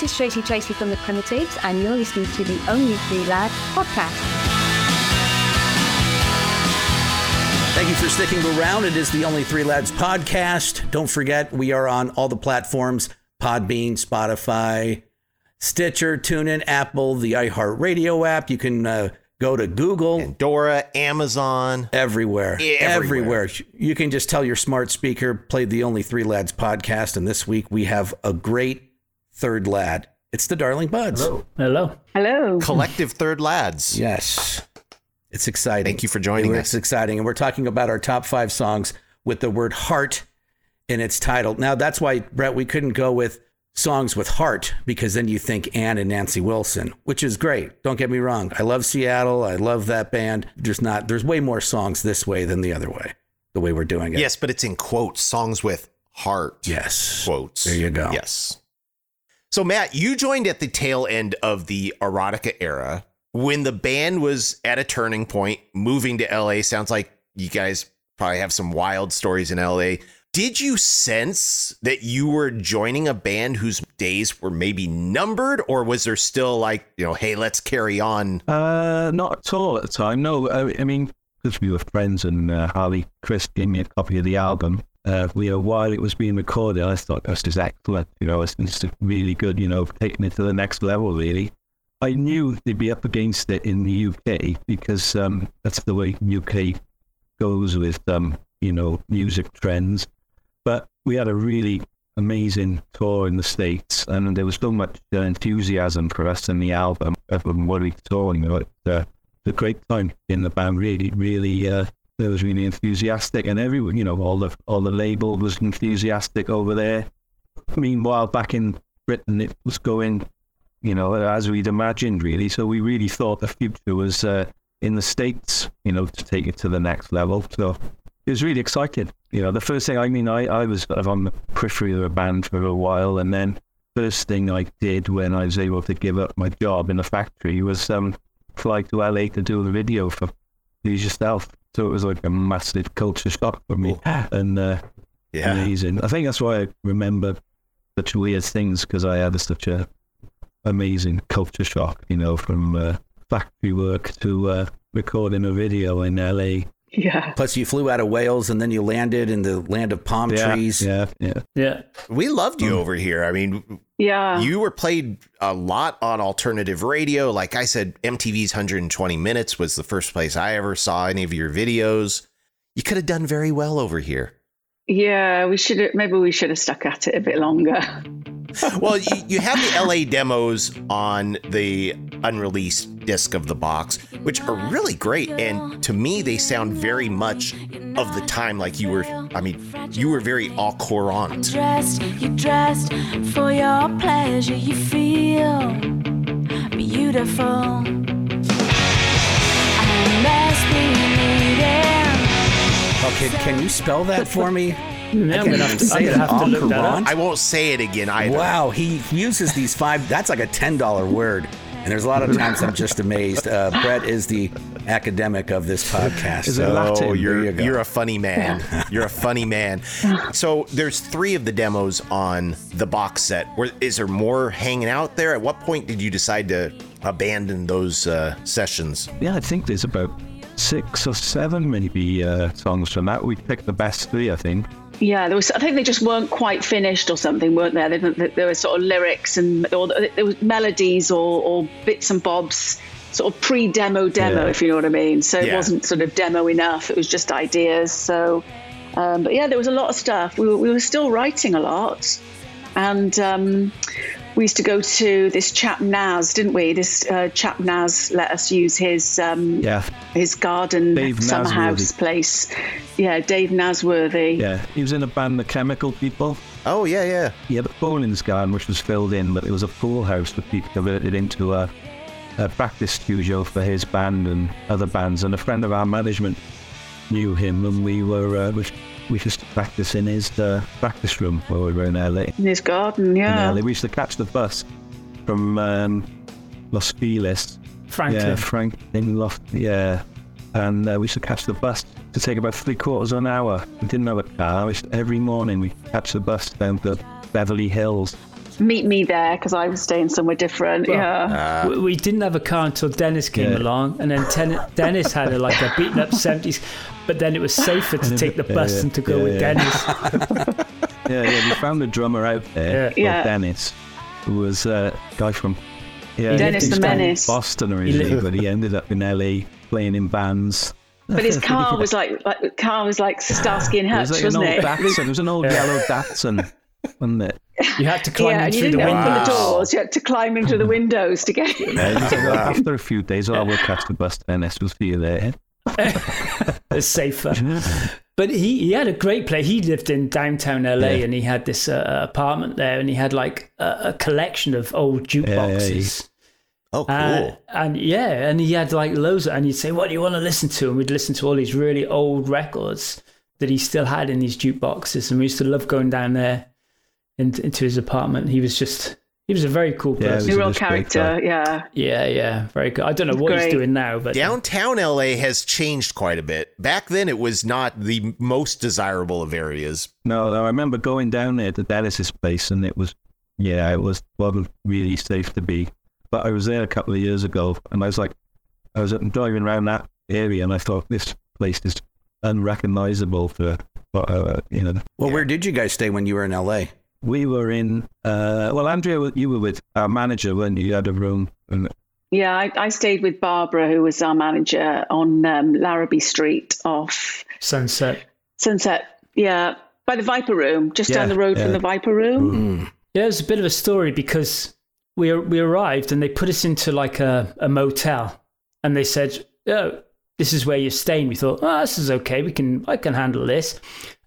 This is Tracy Tracy from The Primitives, and you're listening to the Only Three Lad podcast. Thank you for sticking around. It is the Only Three Lads podcast. Don't forget, we are on all the platforms Podbean, Spotify, Stitcher, TuneIn, Apple, the iHeartRadio app. You can uh, go to Google, Dora, Amazon, everywhere, Yeah, everywhere. everywhere. You can just tell your smart speaker, play the Only Three Lads podcast. And this week we have a great third lad. It's the Darling Buds. Hello. Hello. Hello. Collective Third Lads. Yes. It's exciting. Thank you for joining It's us. It's exciting. And we're talking about our top five songs with the word heart in its title. Now, that's why, Brett, we couldn't go with songs with heart because then you think Ann and Nancy Wilson, which is great. Don't get me wrong. I love Seattle. I love that band. There's not, there's way more songs this way than the other way, the way we're doing it. Yes, but it's in quotes, songs with heart. Yes. Quotes. There you go. Yes. So, Matt, you joined at the tail end of the erotica era when the band was at a turning point, moving to LA. Sounds like you guys probably have some wild stories in LA. Did you sense that you were joining a band whose days were maybe numbered, or was there still like, you know, hey, let's carry on? Uh, not at all at the time. No, I, I mean, because we were friends and uh, Harley Chris gave me a copy of the album. Uh, we, uh, while it was being recorded, I thought this is excellent. You know, it's, it's really good. You know, taking it to the next level. Really, I knew they'd be up against it in the UK because um, that's the way UK goes with um, you know music trends. But we had a really amazing tour in the states, and there was so much uh, enthusiasm for us and the album from what we. You know, it, uh, the great time in the band. Really, really, uh, it was really enthusiastic, and everyone, you know, all the all the label was enthusiastic over there. Meanwhile, back in Britain, it was going, you know, as we'd imagined, really. So we really thought the future was uh, in the states, you know, to take it to the next level. So it was really exciting. You know, the first thing, I mean, I, I was sort of on the periphery of the band for a while, and then first thing I did when I was able to give up my job in the factory was um, fly to LA to do the video for Please Yourself. So it was like a massive culture shock for me. And uh, Yeah. amazing. I think that's why I remember such weird things because I had such a amazing culture shock, you know, from uh, factory work to uh, recording a video in LA. Yeah. Plus, you flew out of Wales and then you landed in the land of palm Yeah, trees. Yeah, yeah. Yeah. We loved you over here. I mean, Yeah. You were played a lot on alternative radio. Like I said, MTV's 120 Minutes was the first place I ever saw any of your videos. You could have done very well over here. Yeah, we should have, maybe we should have stuck at it a bit longer. [laughs] Well, you, you have the LA demos on the unreleased disc of the box, which are really great. And to me, they sound very much of the time like you were, I mean, you were very au courant. dressed, you dressed for your pleasure. You feel beautiful. I must. Okay, can you spell that for me? Yeah, I I'm can't gonna have to, say I'm it. have to look that up. I won't say it again either. Wow, he uses these five. That's like a ten dollar word, and there's a lot of times I'm just amazed. Uh, Brett is the academic of this podcast. Is it so Latin? Oh, you're you you're a funny man. You're a funny man. So there's three of the demos on the box set. Where is there more hanging out there? At what point did you decide to abandon those uh, sessions? Yeah, I think there's about six or seven maybe uh, songs from that. We picked the best three, I think. Yeah, there was. I think they just weren't quite finished or something, weren't there? They, there were sort of lyrics and or there was melodies or, or bits and bobs, sort of pre-demo demo, Yeah. if you know what I mean. So it wasn't sort of demo enough. It was just ideas. So, um, but yeah, there was a lot of stuff. We were, we were still writing a lot, and um, we used to go to this chap Naz, didn't we? This uh, chap Naz let us use his um, Yeah, his garden Dave summer Nazworthy. house place. Yeah, Dave Nazworthy. yeah. He was in a band, The Chemical People. Oh yeah, yeah. Yeah, the bowling's garden, which was filled in, but it was a pool house that he converted into a, a practice studio for his band and other bands. And a friend of our management knew him, and we were uh, we, we used to practice in his uh, practice room where we were in LA. In his garden, yeah. In LA, we used to catch the bus from um, Los Feliz. Franklin. Yeah, Franklin Loft. Yeah, and uh, we used to catch the bus to take about three quarters of an hour. We didn't have a car. We used- every morning we catch the bus down to Beverly Hills meet me there because I was staying somewhere different. Well, yeah. we, we didn't have a car until Dennis came Yeah. along, and then ten, Dennis had a, like a beaten up seventies. But then it was safer to [laughs] take the bus yeah, than to go yeah, with yeah. Dennis. [laughs] Yeah, yeah. We found a drummer out there, Yeah. called Yeah. Dennis, who was uh, a guy from yeah, Dennis the Menace. Boston originally, lived- but he ended up in LA playing in bands. But his car was like, like car was like Starsky and It Hutch, was like an wasn't old it? Datsun. It was an old yellow Datsun, wasn't it? You had to climb yeah, in and you through didn't the open windows. the doors. You had to climb into the [laughs] windows to get in. Yeah, it was after a few days, oh, we'll catch the bus, Dennis. We'll see you there. [laughs] It's safer. But he, he had a great place. He lived in downtown LA Yeah. and he had this uh, apartment there and he had like a, a collection of old jukeboxes. Oh, cool. Uh, and yeah, and he had like loads of, and he'd say, What do you want to listen to? And we'd listen to all these really old records that he still had in these jukeboxes. And we used to love going down there in, into his apartment. He was just, he was a very cool Yeah, person. he was Real a great character, guy. yeah. Yeah, yeah, very good. I don't know what he's doing now, but Downtown LA has changed quite a bit. Back then, it was not the most desirable of areas. No, no, I remember going down there to Dennis's place, and it was, yeah, it was wasn't really safe to be. But I was there a couple of years ago, and I was like, I was driving around that area, and I thought this place is unrecognizable for, for uh, you know. Well, where did you guys stay when you were in LA? We were in, uh, well, Andrea, you were with our manager when you? You had a room, and Yeah, I, I stayed with Barbara, who was our manager on um, Larrabee Street off Sunset. Sunset. Yeah, by the Viper Room, just Yeah, down the road yeah. from the Viper Room. Yeah, it was a bit of a story because we we arrived and they put us into like a, a motel and they said, "Oh, this is where you're staying." We thought, "Oh, this is okay. We can I can handle this."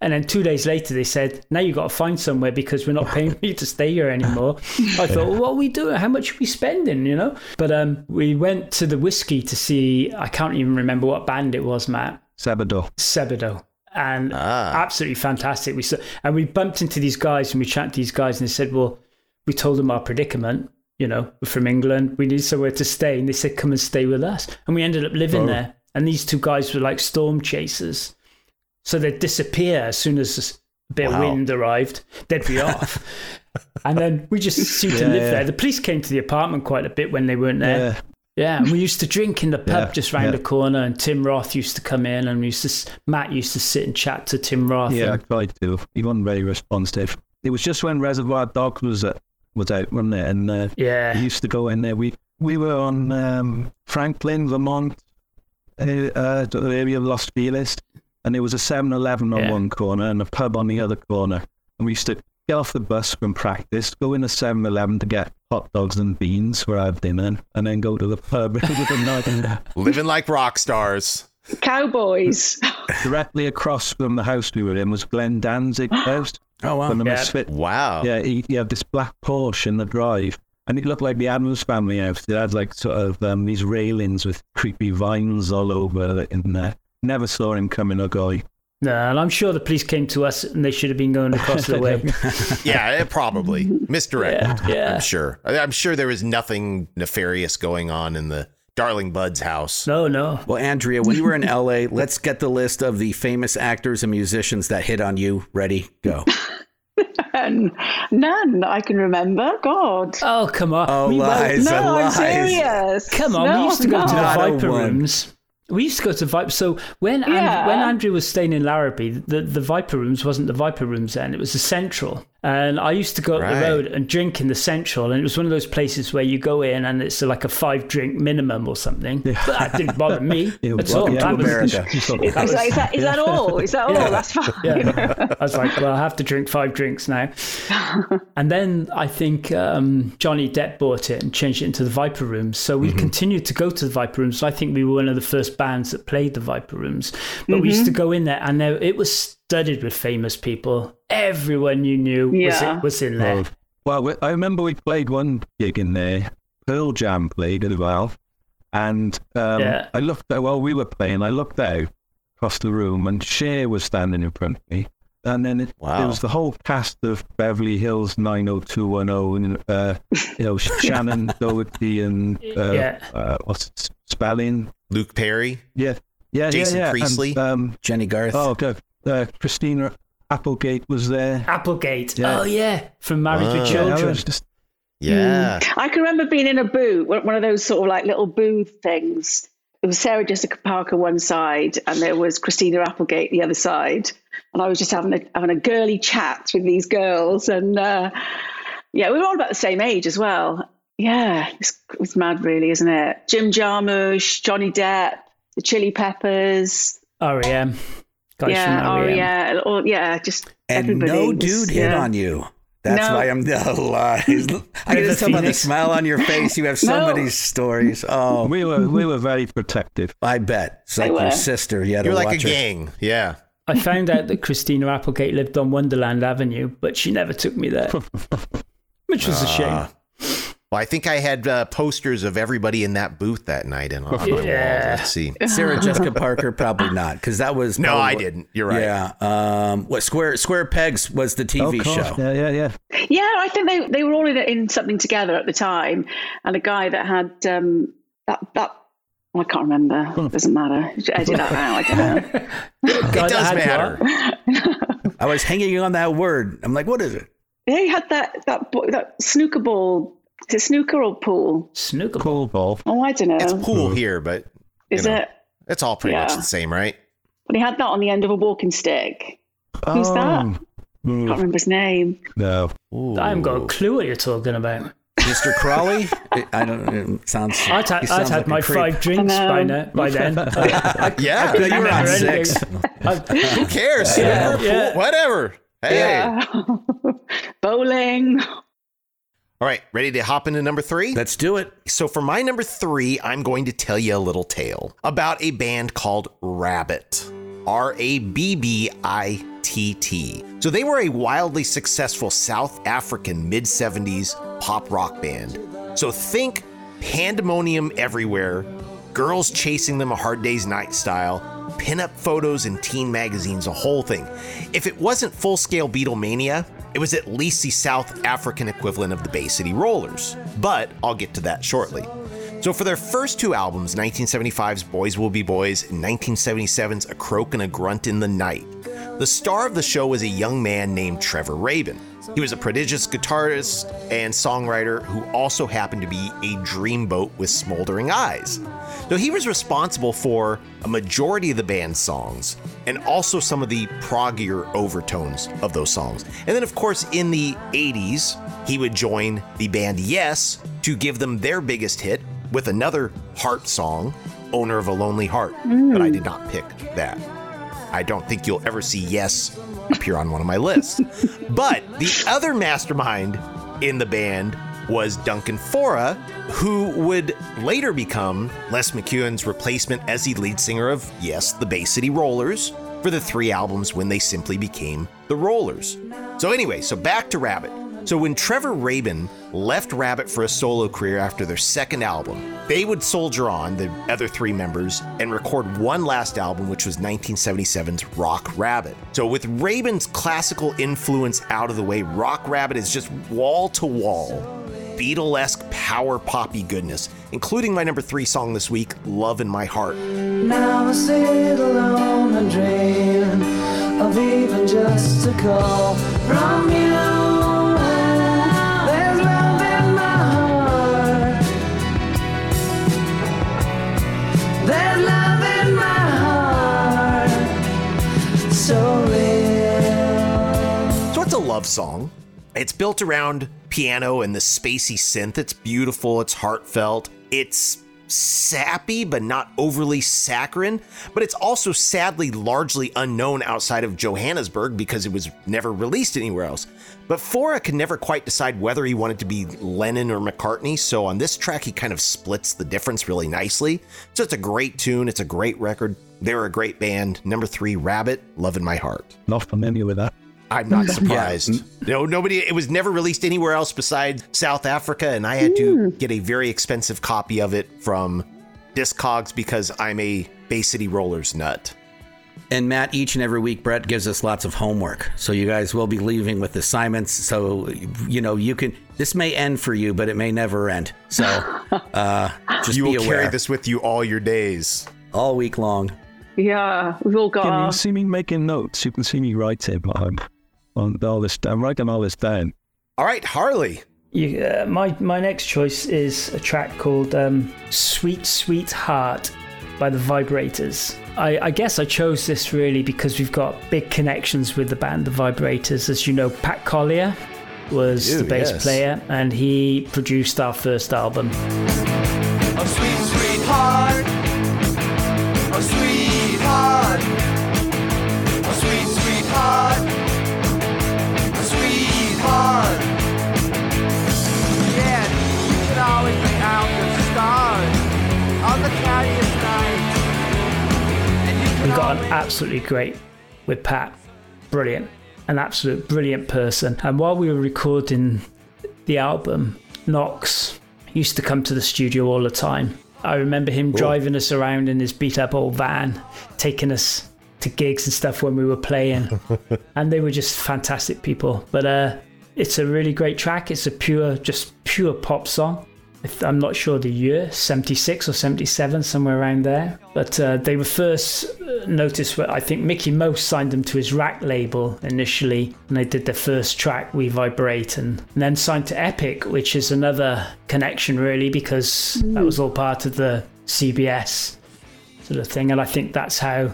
And then two days later, they said, "Now you've got to find somewhere because we're not paying you to stay here anymore." [laughs] I thought, well, "What are we doing? How much are we spending?" You know. But um, we went to the whiskey to see. I can't even remember what band it was, Matt. Sabado. Sebadoh. And absolutely fantastic. We saw, and we bumped into these guys and we chatted to these guys and they said, Well, we told them our predicament, you know, we're from England, we need somewhere to stay. And they said, Come and stay with us. And we ended up living Oh. there. And these two guys were like storm chasers. So they'd disappear as soon as a bit Wow. of wind arrived, they'd be off. [laughs] and then we just seemed to live yeah. there. The police came to the apartment quite a bit when they weren't there. Yeah, Yeah, and we used to drink in the pub Yeah, just round yeah. the corner, and Tim Roth used to come in, and we used to Matt used to sit and chat to Tim Roth. yeah, I tried to. He wasn't very responsive. It was just when Reservoir Dogs was uh, was out, wasn't it? And uh, yeah, We used to go in there. We we were on um, Franklin, Vermont, uh, uh, the area of Los Feliz, and there was a 7-Eleven on Yeah. one corner and a pub on the other corner. And we used to get off the bus from practice, go in a 7-Eleven to get hot dogs and beans for our dinner, and then go to the pub [laughs] with a night. [laughs] Living like rock stars. Cowboys. [laughs] Directly across from the house we were in was Glenn Danzig's [gasps] house. Oh, wow. From the Yeah. Misfit Wow. Yeah, he, he had this black Porsche in the drive, and it looked like the Addams family house. It had like sort of um, these railings with creepy vines all over it in there. Never saw him coming or going. no, and I'm sure the police came to us, and they should have been going across the way. Yeah, it probably misdirected. Yeah, yeah. I'm sure. I- I'm sure there was nothing nefarious going on in the Darling Bud's house. No, no. Well, Andrea, when you were in LA, [laughs] let's get the list of the famous actors and musicians that hit on you. Ready? Go. [laughs] None. None I can remember. God. Oh, come on. Oh, We went- lies. no, I'm serious. Come on, No, we used to go no. to the Not Viper rooms. We used to go to Viper. So when And- Yeah. when Andrew was staying in Larrabee, the, the Viper rooms wasn't the Viper rooms then; it was the Central. And I used to go up Right. the road and drink in the Central, and it was one of those places where you go in and it's like a five drink minimum or something. But that didn't bother me [laughs] Yeah, at all. welcome That to was- America. [laughs] Is that, is, that, is that [laughs] all? Is that all? Yeah. That's fine. yeah. I was like, well, I have to drink five drinks now. and then I think um, Johnny Depp bought it and changed it into the Viper Rooms. So we continued to go to the Viper Rooms. I think we were one of the first bands that played the Viper Rooms. But we used to go in there, and there, it was studded with famous people. Everyone you knew was, Yeah. was in there. Well, we- I remember we played one gig in there. Pearl Jam played as well. And um, Yeah. I looked out, while we were playing, I looked out across the room and Cher was standing in front of me. And then it, Wow. there was the whole cast of Beverly Hills 90210 and, uh, you know, [laughs] Shannen Doherty and, uh, Yeah. uh, what's it, Spelling? Luke Perry. Yeah. Yeah, Jason yeah, yeah. Priestley? And, um, Jennie Garth. oh, good. Uh, Christina Applegate was there. Applegate. Yeah. Oh yeah, from Married Ah. with Yeah, I Children. was just Yeah. I can remember being in a booth, one one of those sort of like little booth things. It was Sarah Jessica Parker one side, and there was Christina Applegate the other side. And I was just having a having a girly chat with these girls, and uh, yeah, we were all about the same age as well. Yeah, it's, it's mad, really, isn't it? Jim Jarmusch, Johnny Depp, the Chili Peppers. REM. Guys yeah, oh yeah, or, yeah, just And everybody no was- dude hit yeah. on you. That's No. why I'm [laughs] no lies. [laughs] I can River just tell by the smile on your [laughs] face. You have so No. many stories. Oh, we were we were very protective. I bet. It's like your sister. You had You're to like a her. gang. Yeah. I found out that Christina Applegate lived on Wonderland Avenue, but she never took me there, which was a ah. shame. Well, I think I had uh, posters of everybody in that booth that night and on my wall. Yeah. Let's see. Sarah Jessica Parker, probably not, because that was No, I probably- didn't. You're right. Yeah. Um, what Square Square Pegs was the Oh, TV of course. show. Yeah, yeah, yeah. Yeah, I think they, they were all in, in something together at the time, and a guy that had um, that that I can't remember. Doesn't matter. Edit that out. I don't know. [laughs] It does I had matter. I was hanging on that word. I'm like, what is it? Yeah, he had that that bo- that snooker ball. Is it snooker or pool? Snooker. pool. ball. Oh, I don't know. It's pool here, but Is know, it? It's all pretty much the same, right? But he had that on the end of a walking stick. Who's oh, that? mm, Can't remember his name. No. I haven't got a clue what you're talking about. Mr. Crawley? [laughs] I- I don't. It sounds. I'd, ha- he I'd sounds had a my creep. five drinks by, now, by then. [laughs] I, Yeah, couldn't you were on six. [laughs] Who cares? Yeah, Pool, yeah. Whatever. Hey. Yeah. Bowling. All right, ready to hop into number three? Let's do it. So, for my number three, I'm going to tell you a little tale about a band called Rabbitt. R A B B I T T. So, they were a wildly successful South African mid 70s pop rock band. So, think pandemonium everywhere, girls chasing them a hard day's night style, pinup photos in teen magazines, a whole thing. If it wasn't full scale Beatlemania, it was at least the South African equivalent of the Bay City Rollers. But I'll get to that shortly. So, for their first two albums, 1975's Boys Will Be Boys and 1977's A Croak and a Grunt in the Night, the star of the show was a young man named Trevor Rabin. He was a prodigious guitarist and songwriter who also happened to be a dreamboat with smoldering eyes. So he was responsible for a majority of the band's songs and also some of the proggier overtones of those songs. And then, of course, in the 80s, he would join the band Yes to give them their biggest hit with another heart song, Owner of a Lonely Heart. But I did not pick that. I don't think you'll ever see Yes appear on one of my lists. [laughs] but the other mastermind in the band was Duncan Faure, who would later become Les McKeown's replacement as the lead singer of Yes, the Bay City Rollers for the three albums when they simply became the Rollers. So, anyway, so back to Rabbitt. So, when Trevor Rabin left Rabbitt for a solo career after their second album, they would soldier on, the other three members, and record one last album, which was 1977's Rock Rabbit. So, with Rabin's classical influence out of the way, Rock Rabbit is just wall to wall Beatlesque power poppy goodness, including my number three song this week, Love in My Heart. Now I sit alone and dream of even just a call from you. Love song. It's built around piano and the spacey synth. It's beautiful, it's heartfelt, it's sappy but not overly saccharine, but it's also sadly largely unknown outside of Johannesburg because it was never released anywhere else. But Faure could never quite decide whether he wanted to be Lennon or McCartney, so on this track he kind of splits the difference really nicely. So it's a great tune, it's a great record. They're a great band. Number three, Rabbitt, Love in My Heart. Not familiar with that. I'm not surprised. No, nobody. It was never released anywhere else besides South Africa, and I had to get a very expensive copy of it from Discogs because I'm a Bay City Rollers nut. And Matt, each and every week, Brett gives us lots of homework. So you guys will be leaving with assignments. So, you know, you can, this may end for you, but it may never end. So [laughs] uh, just you be will aware carry this with you all your days. all week long. Yeah, we've all got Can you see me making notes? You can see me writing on, on all this. I'm writing all this down. All right, Harley. You, uh, my my next choice is a track called um, "Sweet Sweet Heart" by the Vibrators. I, I guess I chose this really because we've got big connections with the band, the Vibrators. As you know, Pat Collier was do, the bass yes. player, and he produced our first album. A sweet, sweet heart. Got absolutely great with Pat. Brilliant. An absolute brilliant person. And while we were recording the album, Knox used to come to the studio all the time. I remember him driving us around in his beat up old van, taking us to gigs and stuff when we were playing. [laughs] and they were just fantastic people. But uh, it's a really great track. It's a pure, just pure pop song. I'm not sure the year, 76 or 77, somewhere around there. But uh, they were first uh, noticed, where I think Mickie Most signed them to his RAK label initially, and they did their first track, We Vibrate, and, and then signed to Epic, which is another connection really, because that was all part of the CBS sort of thing. And I think that's how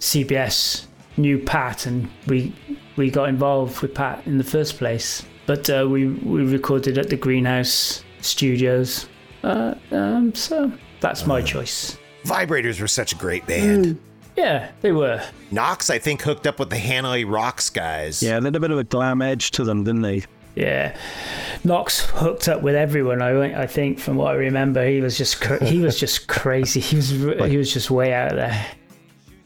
CBS knew Pat, and we we got involved with Pat in the first place. But uh, we we recorded at the Greenhouse Studios, uh, um, so that's my choice. Vibrators were such a great band. Yeah, they were. Knox, I think, hooked up with the Hanoi Rocks guys. Yeah, they had a bit of a glam edge to them, didn't they? Yeah, Knox hooked up with everyone. I I think from what I remember, he was just cra- he was just [laughs] crazy. He was he was just way out there.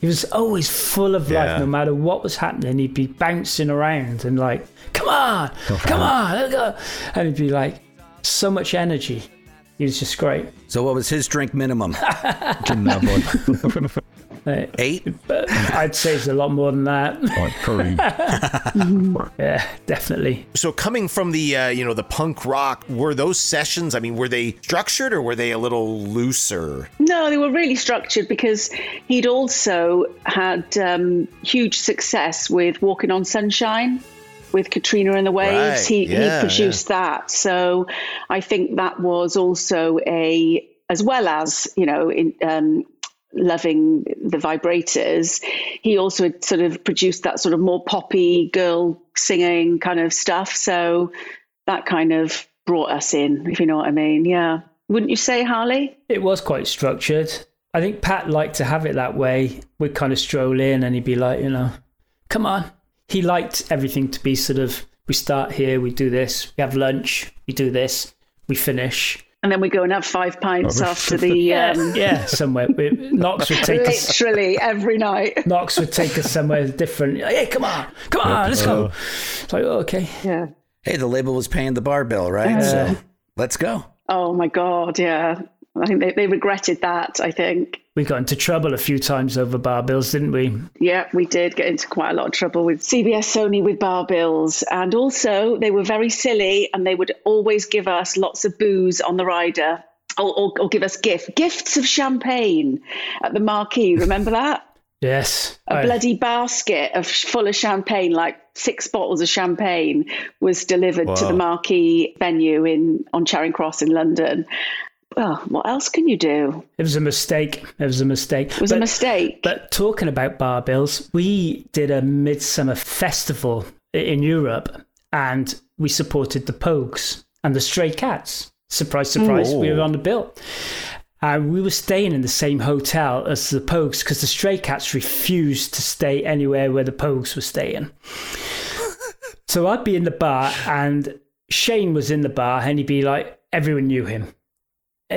He was always full of life, Yeah. no matter what was happening. He'd be bouncing around and like, "Come on, come on, let's go," and he'd be like, so much energy. He was just great. So, what was his drink minimum? [laughs] Gin that one. [laughs] Eight? but I'd say it's a lot more than that. Or [laughs] yeah, definitely. So coming from the uh, you know the punk rock, were those sessions? I mean, were they structured or were they a little looser? No, they were really structured because he'd also had um, huge success with Walking on Sunshine with Katrina and the Waves. Right, He, yeah, he produced that. So I think that was also a, as well as, you know, in, um, loving the vibrators, he also had sort of produced that sort of more poppy girl singing kind of stuff. So that kind of brought us in, if you know what I mean. Yeah. Wouldn't you say, Harley? It was quite structured. I think Pat liked to have it that way. We'd kind of stroll in and he'd be like, you know, come on. He liked everything to be sort of, we start here, we do this, we have lunch, we do this, we finish. And then we go and have five pints after [laughs] the. Um, Yeah, somewhere. We- Knox would take us. Literally every night. [laughs] Knox would take us somewhere different. Hey, come on, come on, let's go. It's like, oh, okay. Yeah. Hey, the label was paying the bar bill, right? So, let's go. Oh my God, yeah. I think they, they regretted that, I think. We got into trouble a few times over bar bills, didn't we? Yeah, we did get into quite a lot of trouble with CBS Sony with bar bills. And also, they were very silly and they would always give us lots of booze on the rider or, or, or give us gift, gifts of champagne at the marquee. Remember that? [laughs] Yes. A bloody basket of full of champagne, like six bottles of champagne, was delivered to the marquee venue in on Charing Cross in London. Well, what else can you do? It was a mistake. It was a mistake. It was a mistake. But talking about bar bills, we did a midsummer festival in Europe and we supported the Pogues and the Stray Cats. Surprise, surprise, we were on the bill. And we were staying in the same hotel as the Pogues because the Stray Cats refused to stay anywhere where the Pogues were staying. so I'd be in the bar and Shane was in the bar and he'd be like, everyone knew him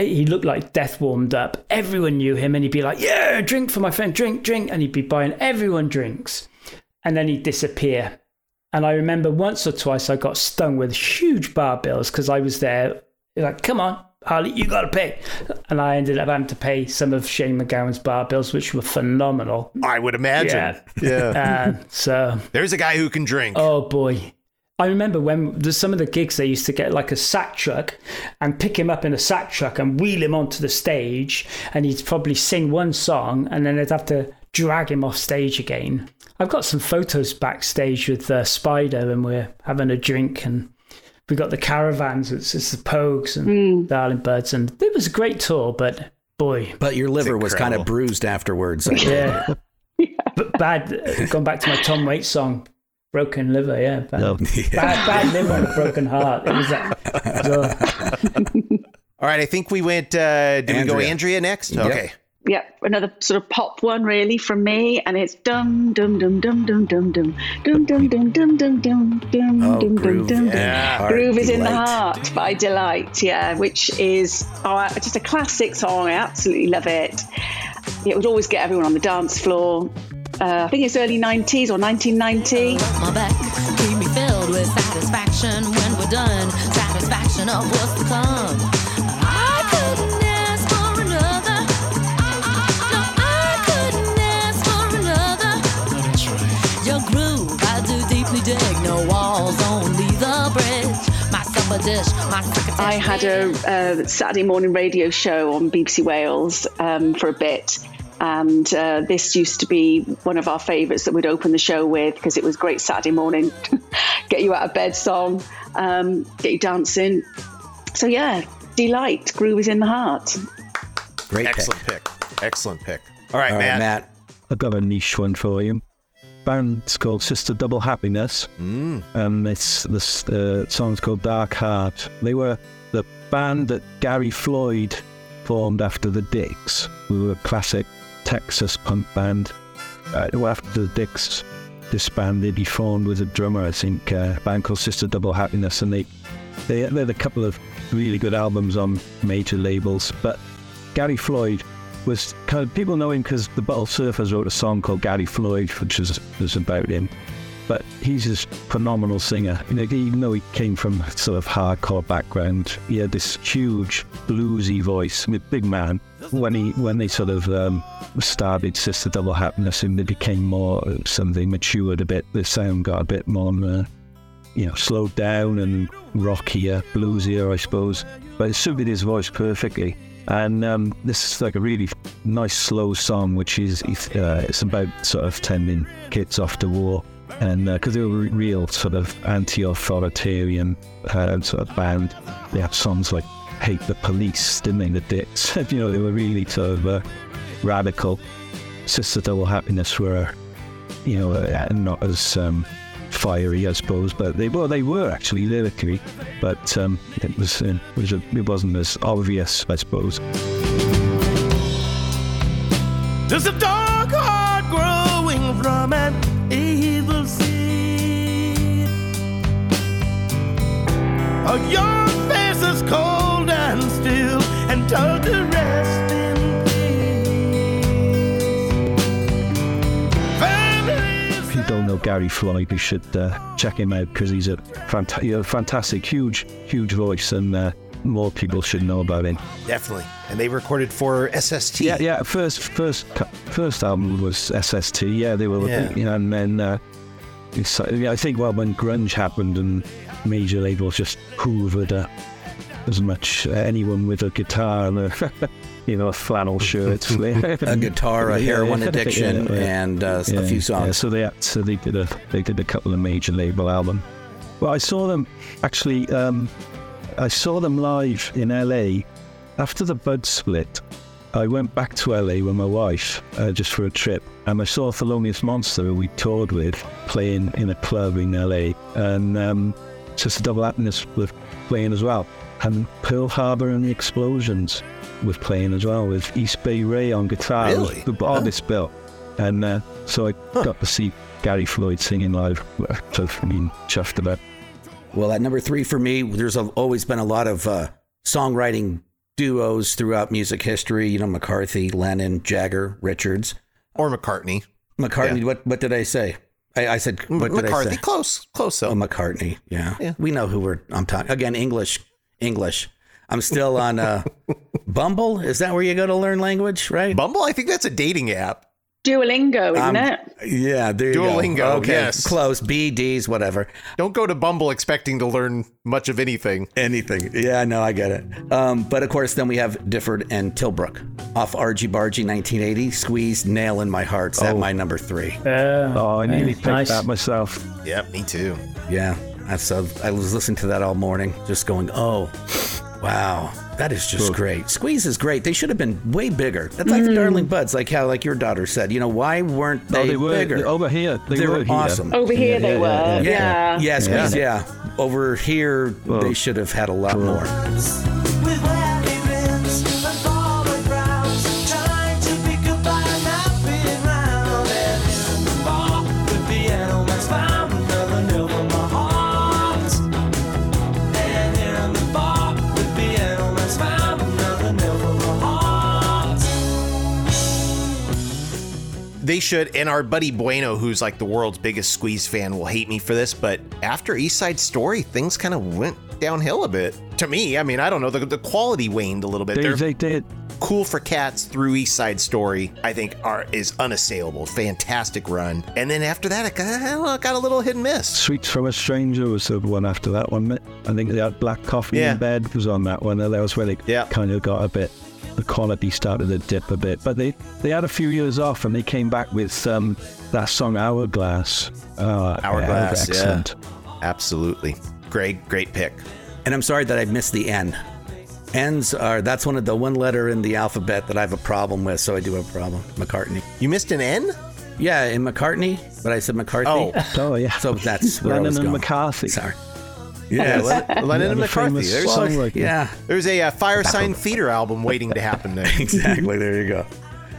he looked like death warmed up. Everyone knew him, and he'd be like, "Yeah, drink for my friend, drink, drink," and he'd be buying everyone drinks, and then he'd disappear. And I remember once or twice I got stung with huge bar bills because I was there. Like, come on, Harley, you got to pay, and I ended up having to pay some of Shane MacGowan's bar bills, which were phenomenal. I would imagine. Yeah. [laughs] Uh, so There's a guy who can drink. Oh boy. I remember when there's some of the gigs they used to get like a sack truck and pick him up in a sack truck and wheel him onto the stage and he'd probably sing one song and then they'd have to drag him off stage again. I've got some photos backstage with uh, Spider, and we're having a drink, and we got the caravans. It's, it's the Pogues and the Darling Buds, and it was a great tour. But boy, But your liver was kind of bruised afterwards. I yeah, [laughs] but bad. uh, Going back to my Tom Waits song, "Broken Liver." Yeah, bad, No. bad, bad liver and a broken heart. It was that. All right, I think we went. Uh, did we go Andrea. Andrea next? Yep. Okay. Yeah, another sort of pop one really from me, and it's dum dum dum dum dum dum dum dum dum dum dum dum dum dum Oh, dum groove dum in dum. Groove is in the heart by Deee-Lite, yeah, which is oh, just a classic song. I absolutely love it. It would always get everyone on the dance floor. Uh, I think it's early 90s or 1990. my back. Keep me filled with satisfaction when we're done. Satisfaction of what's to come. I couldn't ask for another. No, I couldn't ask for another. Your groove, I do deeply dig. No walls, only the bridge. My supper dish, my crocketesh I had a, a Saturday morning radio show on BBC Wales um, for a bit. And uh, this used to be one of our favourites that we'd open the show with because it was great Saturday morning, [laughs] get you out of bed song, um, get you dancing. So, yeah, Deee-Lite, groove is in the heart. Great. Excellent pick. Excellent pick. All right, All right, Matt. Matt. I've got a niche one for you. Band's called Sister Double Happiness, Mm. and it's this uh, song's called Dark Heart. They were the band that Gary Floyd formed after the Dicks, who were a classic Texas punk band. Uh, after the Dicks disbanded, he formed with a drummer, I think, uh, a band called Sister Double Happiness, and they they had a couple of really good albums on major labels. But Gary Floyd was kind of people know him because the Butthole Surfers wrote a song called Gary Floyd, which is, was about him. But he's this phenomenal singer. You know, even though he came from a sort of hardcore background, he had this huge bluesy voice. I mean, big man. When he when they sort of um, started Sister Double Happiness, and they became more something matured a bit. The sound got a bit more. Uh, you know, slowed down and rockier, bluesier, I suppose. But it suited his voice perfectly. And um, this is like a really nice, slow song, which is uh, it's about sort of tending kids off to war, and because they were real sort of anti-authoritarian uh, sort of band, they had songs like "Hate the Police," they? The Dicks, [laughs] you know, they were really sort of uh, radical. Sister Double Happiness were, you know, uh, not as um, fiery, I suppose, but they were they were actually lyrically, but um, it was uh, it, was it wasn't as obvious, I suppose. A dark heart growing from A young face is cold and still, and told to rest in peace. If you don't know Gary Floyd, you should uh, check him out because he's a, fanta- you know, fantastic, huge, huge voice, and uh, more people should know about him. Definitely. And they recorded for SST. Yeah, yeah. First, first, cu- first album was SST. Yeah, they were, Yeah. you know, and then uh, uh, yeah, I think well when grunge happened and major labels just hoovered up as much uh, anyone with a guitar and a [laughs] you know a flannel shirt, [laughs] A guitar, a [laughs] heroin yeah, addiction, yeah, yeah. and uh, a few Yeah, songs. so they had, so they did a they did a couple of major label album. Well, I saw them actually. Um, I saw them live in LA after the Bud split. I went back to LA with my wife uh, just for a trip, and I saw Thelonious Monster, who we toured with, playing in a club in LA, and um, Sister Double Happiness was playing as well, and Pearl Harbor and the Explosions was playing as well with East Bay Ray on guitar. It was Really? The oddest bill, and uh, so I got to see Gary Floyd singing live. So I mean, chuffed about. Well, at number three for me, there's a, always been a lot of uh, songwriting duos throughout music history. You know, McCarthy, Lennon, Jagger, Richards, Or McCartney. McCartney. What what did I say? I, I said what did I McCarthy. say? Close. Close, though. Oh, McCartney. Yeah. Yeah. we know who we're. I'm talking again. English. English. I'm still on uh, [laughs] Bumble. Is that where you go to learn language? Right. Bumble? I think that's a dating app. Duolingo, isn't Um, it? Yeah, there you Duolingo, go. Okay, yes. close. B, D's, whatever. Don't go to Bumble expecting to learn much of anything. Anything. Yeah, no, I get it. Um, but of course, then we have Difford and Tilbrook off Argy Bargy 1980. Squeeze Nail in My Heart's at Oh. my number three. Yeah. Oh, I nearly Yeah, picked nice. that myself. Yep, me too. Yeah, that's uh, I was listening to that all morning, just going, oh, wow, that is just Good. great. Squeeze is great. They should have been way bigger. That's like the Mm. Darling Buds, like how like your daughter said. You know, why weren't they, oh, they were bigger? over here. They, They were, were here. awesome. Over here they were. yeah, Yeah. yeah, Squeeze, Yeah. yeah. Over here, Well, they should have had a lot more. They should, and our buddy Bueno, who's like the world's biggest Squeeze fan, will hate me for this, but after East Side Story, things kind of went downhill a bit. To me, I mean, I don't know, the, the quality waned a little bit. They, They're did. cool for cats through East Side Story, I think, are is unassailable. Fantastic run. And then after that, it got, got a little hit and miss. Sweets from a Stranger was the one after that one. I think they had Black Coffee Yeah. in Bed was on that one. and That was where they Yeah. kind of got a bit, the quality started to dip a bit. But they, they had a few years off and they came back with um, that song Hourglass. Uh, Hourglass, yeah. excellent. Absolutely. Great, great pick. And I'm sorry that I missed the N. N's are that's one of the one letter in the alphabet that I have a problem with, so I do have a problem. McCartney. You missed an N? Yeah, in McCartney, but I said McCartney. Oh. Oh, yeah. So that's where I Lennon was and going. McCarthy. Sorry. Yeah. Len- Lennon and the McCarthy. There's, song, like- Yeah, there's a uh, Firesign Theatre album waiting to happen there. [laughs] exactly. There you go.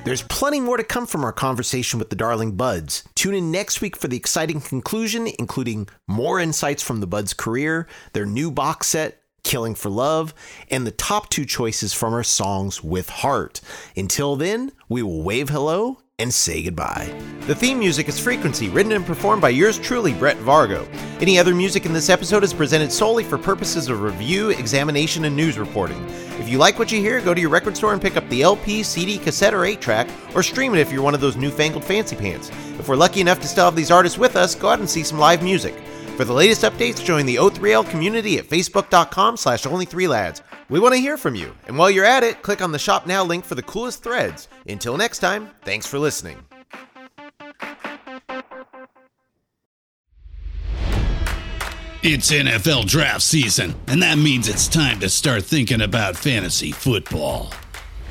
There's plenty more to come from our conversation with the Darling Buds. Tune in next week for the exciting conclusion, including more insights from the Buds' career, their new box set, Killing for Love, and the top two choices from our songs with heart. Until then, we will wave hello and say goodbye. The theme music is Frequency, written and performed by yours truly, Brett Vargo. Any other music in this episode is presented solely for purposes of review, examination, and news reporting. If you like what you hear, go to your record store and pick up the LP, CD, cassette, or 8 track, or stream it if you're one of those newfangled fancy pants. If we're lucky enough to still have these artists with us, go out and see some live music. For the latest updates, join the O3L community at facebook.com slash only3lads. We want to hear from you. And while you're at it, click on the Shop Now link for the coolest threads. Until next time, thanks for listening. It's NFL draft season, and that means it's time to start thinking about fantasy football.